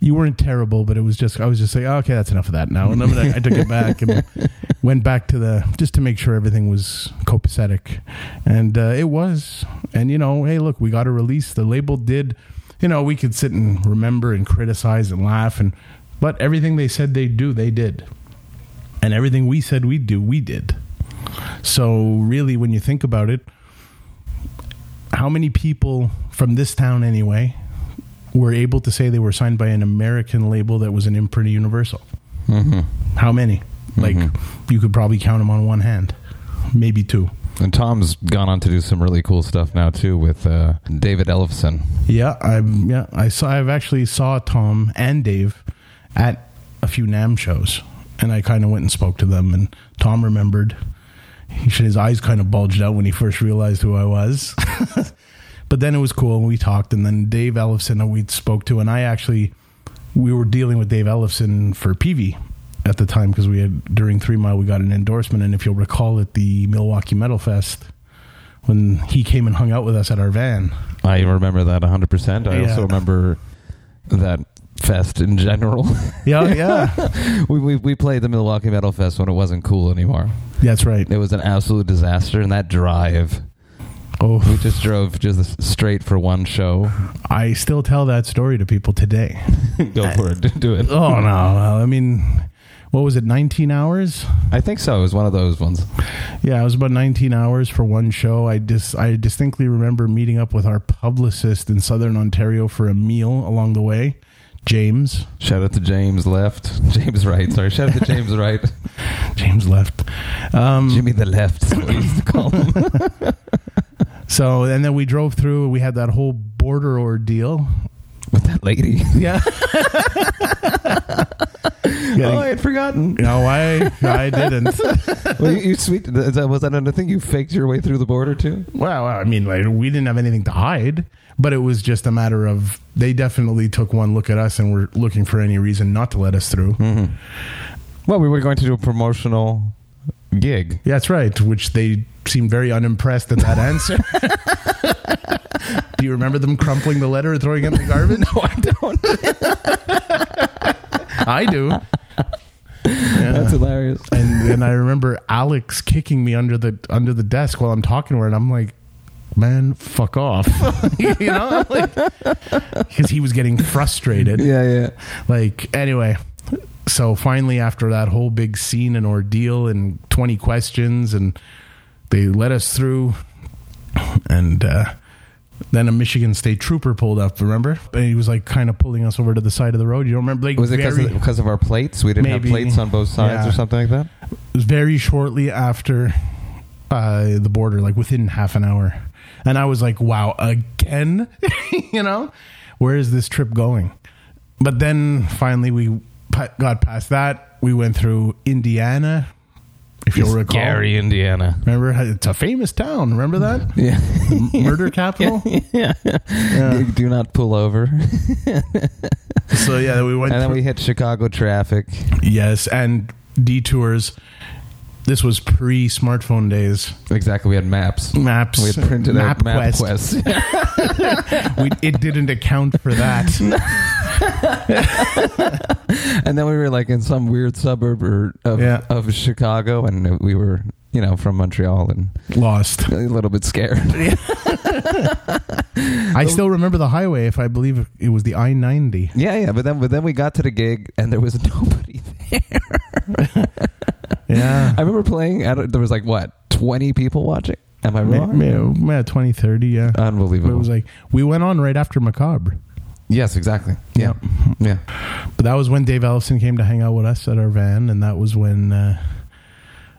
you weren't terrible, but it was just I was just saying, oh, okay, that's enough of that now. And then I, I took it back and went back to the just to make sure everything was copacetic, and uh, it was. And you know, hey, look, we got a release. The label did you know, we could sit and remember and criticize and laugh and but everything they said they'd do, they did. And everything we said we'd do, we did. So really when you think about it, how many people from this town anyway were able to say they were signed by an American label that was an imprint of Universal? Mm-hmm. How many? Like mm-hmm. you could probably count them on one hand, maybe two. And Tom's gone on to do some really cool stuff now too with uh, David Ellefson. Yeah, I yeah I saw. I've actually saw Tom and Dave at a few NAMM shows, and I kind of went and spoke to them. And Tom remembered. He said his eyes kind of bulged out when he first realized who I was. but then it was cool, and we talked. And then Dave Ellefson, we spoke to, and I actually we were dealing with Dave Ellefson for Peavey at the time because we had during Three Mile we got an endorsement, and if you'll recall at the Milwaukee Metal Fest when he came and hung out with us at our van. I remember that 100%. I yeah. also remember that fest in general. Yeah, yeah. we, we we played the Milwaukee Metal Fest when it wasn't cool anymore. That's right. It was an absolute disaster, and that drive. Oh, we just drove just straight for one show. I still tell that story to people today. Go for it. Do it. Oh no! I mean, what was it 19 hours? I think so. It was one of those ones. Yeah it was about 19 hours for one show. I just i distinctly remember meeting up with our publicist in southern ontario for a meal along the way james. Shout out to james left. James right sorry. Shout out to james right james left. Um, jimmy the left so and then we drove through we had that whole border ordeal with that lady yeah oh, I had forgotten. No, I I didn't. well, you, you sweet. Is that, was that another thing? You faked your way through the border too? Well, I mean, like we didn't have anything to hide, but it was just a matter of they definitely took one look at us and were looking for any reason not to let us through. Mm-hmm. Well, we were going to do a promotional gig. Yeah, that's right. Which they seemed very unimpressed at that answer. do you remember them crumpling the letter and throwing it in the garbage? no, I don't. I do. Yeah. That's hilarious. And and I remember Alex kicking me under the under the desk while I'm talking to her, and I'm like, "Man, fuck off," you know, because he was getting frustrated. Yeah, yeah. Like anyway, so finally, after that whole big scene and ordeal and 20 questions, and they let us through, and uh, then a Michigan State trooper pulled up. Remember? And he was like kind of pulling us over to the side of the road. You don't remember? Like was it because of, because of our plates? We didn't maybe, have plates on both sides yeah. or something like that. It was very shortly after uh, the border, like within half an hour, and I was like, "Wow, again?" you know, where is this trip going? But then finally, we got past that. We went through Indiana, if you'll recall. Gary, Indiana. Remember, it's a famous town. Remember that? Yeah. Murder capital. yeah. yeah. Do not pull over. so yeah, we went, and then we hit Chicago traffic. Yes, and detours. This was pre smartphone days. Exactly. We had maps. Maps. We had printed Map out MapQuest. we, it didn't account for that. and then we were like in some weird suburb or of, yeah. of Chicago, and we were you know, from Montreal and lost, a little bit scared. I still remember the highway. If I believe it was the I ninety. Yeah, yeah. But then, but then we got to the gig and there was nobody there. yeah, I remember playing. At, there was like what twenty people watching. Am I wrong? Yeah, yeah 20, 30, yeah. Unbelievable. But it was like we went on right after Macabre. Yes, exactly. Yeah. Yeah. But that was when Dave Ellefson came to hang out with us at our van, and that was when, uh,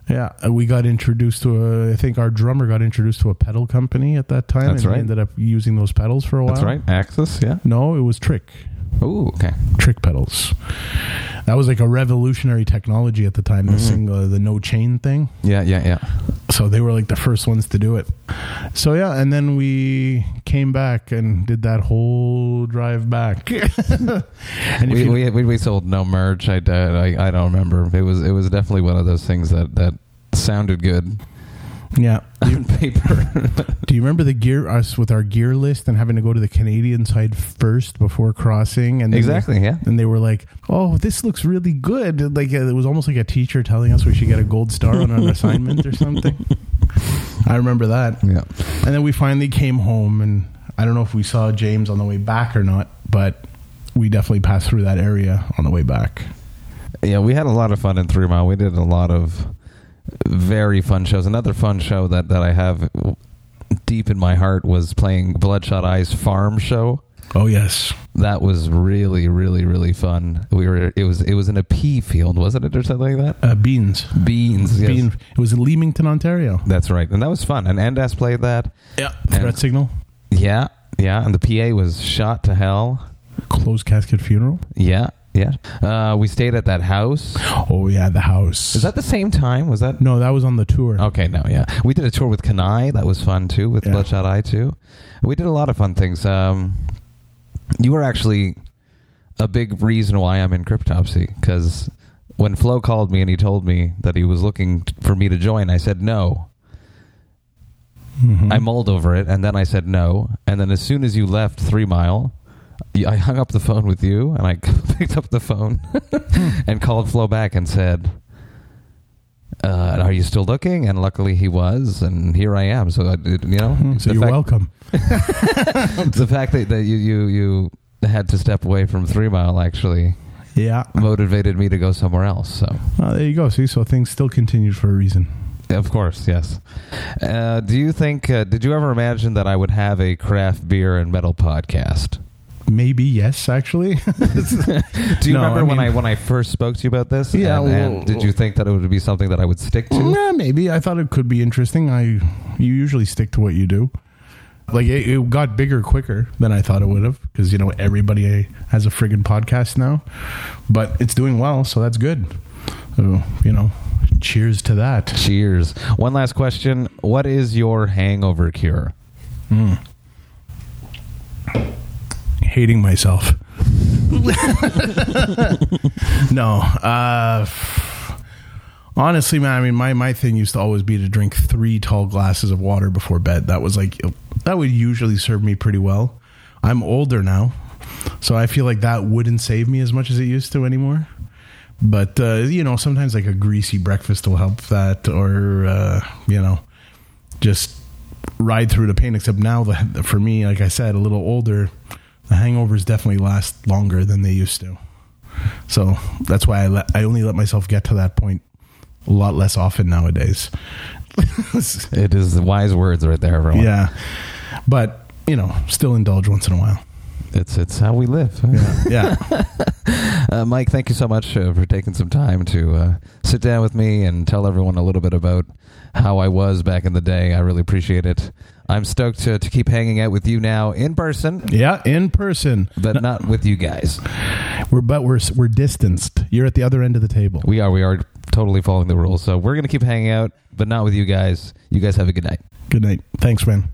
yeah, we got introduced to a. I think our drummer got introduced to a pedal company at that time. That's and right. He ended up using those pedals for a while. That's right. Axis, yeah. No, it was Trick. Ooh, okay. Trick pedals. That was like a revolutionary technology at the time. Mm-hmm. The single, the no chain thing. Yeah, yeah, yeah. So they were like the first ones to do it. So yeah, and then we came back and did that whole drive back. and We, you- we, we we sold no merch. I, I I don't remember. It was it was definitely one of those things that that sounded good yeah. on paper. Do you remember the gear us with our gear list and having to go to the Canadian side first before crossing? And Exactly, they- yeah. And they were like, "Oh, this looks really good." Like uh, it was almost like a teacher telling us we should get a gold star on an assignment or something. I remember that. yeah. And then we finally came home, and I don't know if we saw James on the way back or not, but we definitely passed through that area on the way back. Yeah, we had a lot of fun in Three Mile. We did a lot of very fun shows. Another fun show that, that I have deep in my heart was playing Bloodshot Eyes Farm Show. Oh yes, That was really, really, really fun. We were it was it was in a pea field, wasn't it, or something like that? uh, beans. Beans. Yes. Bean. It was in Leamington, Ontario. That's right, and that was fun. And Endas played that. Yeah. And- Threat signal. Yeah, yeah. And the PA was shot to hell. Closed casket funeral. Yeah, yeah. Uh, we stayed at that house. Oh yeah, the house. Is that the same time? Was that No, that was on the tour. Okay, no, yeah. We did a tour with Kanai. That was fun too, with Yeah. Bloodshot Eye too. We did a lot of fun things. Um, you were actually a big reason why I'm in Cryptopsy because when Flo called me and he told me that he was looking t- for me to join, I said no. Mhm. I mulled over it, and then I said no. And then as soon as you left Three Mile, I hung up the phone with you, and I picked up the phone and called Flo back and said, uh, "Are you still looking?" And luckily he was, and here I am. So I, did- you know, Hmm, so you're fact, welcome. the fact that, that you you you had to step away from Three Mile actually Yeah. motivated me to go somewhere else. So. There you go. See, so things still continued for a reason. Of course, yes. Uh, do you think? Uh, did you ever imagine that I would have a craft beer and metal podcast? Maybe yes, actually. Do you No, remember I when mean- I when I first spoke to you about this? Yeah, And, and well- did you think that it would be something that I would stick to? yeah, maybe. I thought it could be interesting. I you usually stick to what you do. Like it, it got bigger quicker than I thought it would have because you know everybody has a friggin' podcast now, but it's doing well, so that's good. So you know, cheers to that. Cheers. One last question: What is your hangover cure? Hmm. Hating myself. no, uh, honestly, man. I mean, my my thing used to always be to drink three tall glasses of water before bed. That was like that would usually serve me pretty well. I'm older now, so I feel like that wouldn't save me as much as it used to anymore. But uh, you know, sometimes like a greasy breakfast will help that, or uh, you know, just ride through the pain. Except now, for me, like I said, a little older, the hangovers definitely last longer than they used to. So that's why I let, I only let myself get to that point a lot less often nowadays. It is wise words right there, everyone. yeah, but you know, still indulge once in a while. It's it's how we live. Yeah, Uh, Mike, thank you so much uh, for taking some time to uh, sit down with me and tell everyone a little bit about how I was back in the day. I really appreciate it. I'm stoked to, to keep hanging out with you now in person, yeah, in person. but not with you guys. We're but we're we're distanced. You're at the other end of the table. We are we are totally following the rules. So we're gonna keep hanging out, but not with you guys. You guys have a good night. Good night. Thanks, man.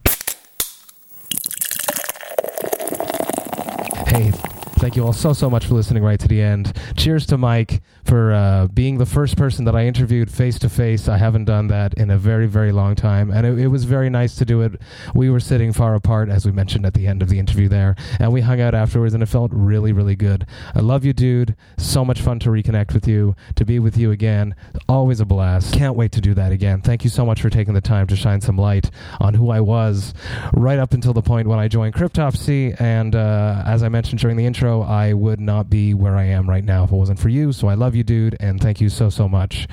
Hey, thank you all so, so much for listening right to the end. Cheers to Mike for uh, being the first person that I interviewed face to face. I haven't done that in a very, very long time. And it, it was very nice to do it. We were sitting far apart, as we mentioned at the end of the interview there, and we hung out afterwards, and it felt really, really good. I love you, dude. So much fun to reconnect with you, to be with you again. Always a blast. Can't wait to do that again. Thank you so much for taking the time to shine some light on who I was right up until the point when I joined Cryptopsy. And uh, as I mentioned during the intro, intro, I would not be where I am right now if it wasn't for you. So I love you, dude, and thank you so, so much.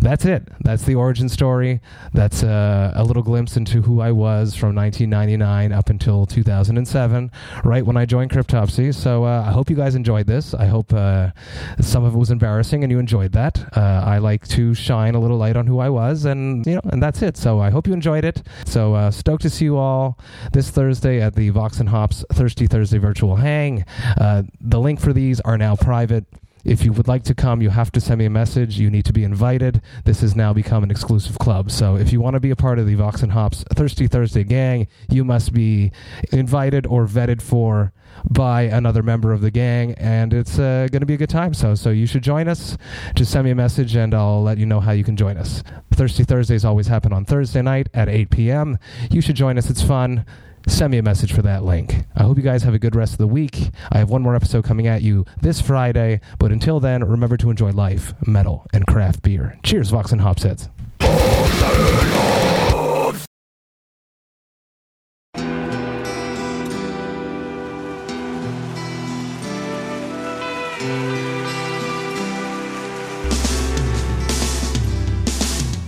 That's it. That's the origin story. That's uh, a little glimpse into who I was from 1999 up until 2007, right when I joined Cryptopsy. So uh, I hope you guys enjoyed this. I hope uh, some of it was embarrassing and you enjoyed that. Uh, I like to shine a little light on who I was, and you know, and that's it. So I hope you enjoyed it. So uh, stoked to see you all this Thursday at the Vox and Hops Thirsty Thursday virtual hang. Uh, the link for these are now private. If you would like to come, you have to send me a message. You need to be invited. This has now become an exclusive club. So if you want to be a part of the Vox and Hops Thirsty Thursday gang, you must be invited or vetted for by another member of the gang, and it's uh, going to be a good time. So, so you should join us. Just send me a message, and I'll let you know how you can join us. Thirsty Thursdays always happen on Thursday night at 8 p.m. You should join us. It's fun send me a message for that link. I hope you guys have a good rest of the week. I have one more episode coming at you this Friday, but until then, remember to enjoy life, metal, and craft beer. Cheers, Vox and Hopsheads.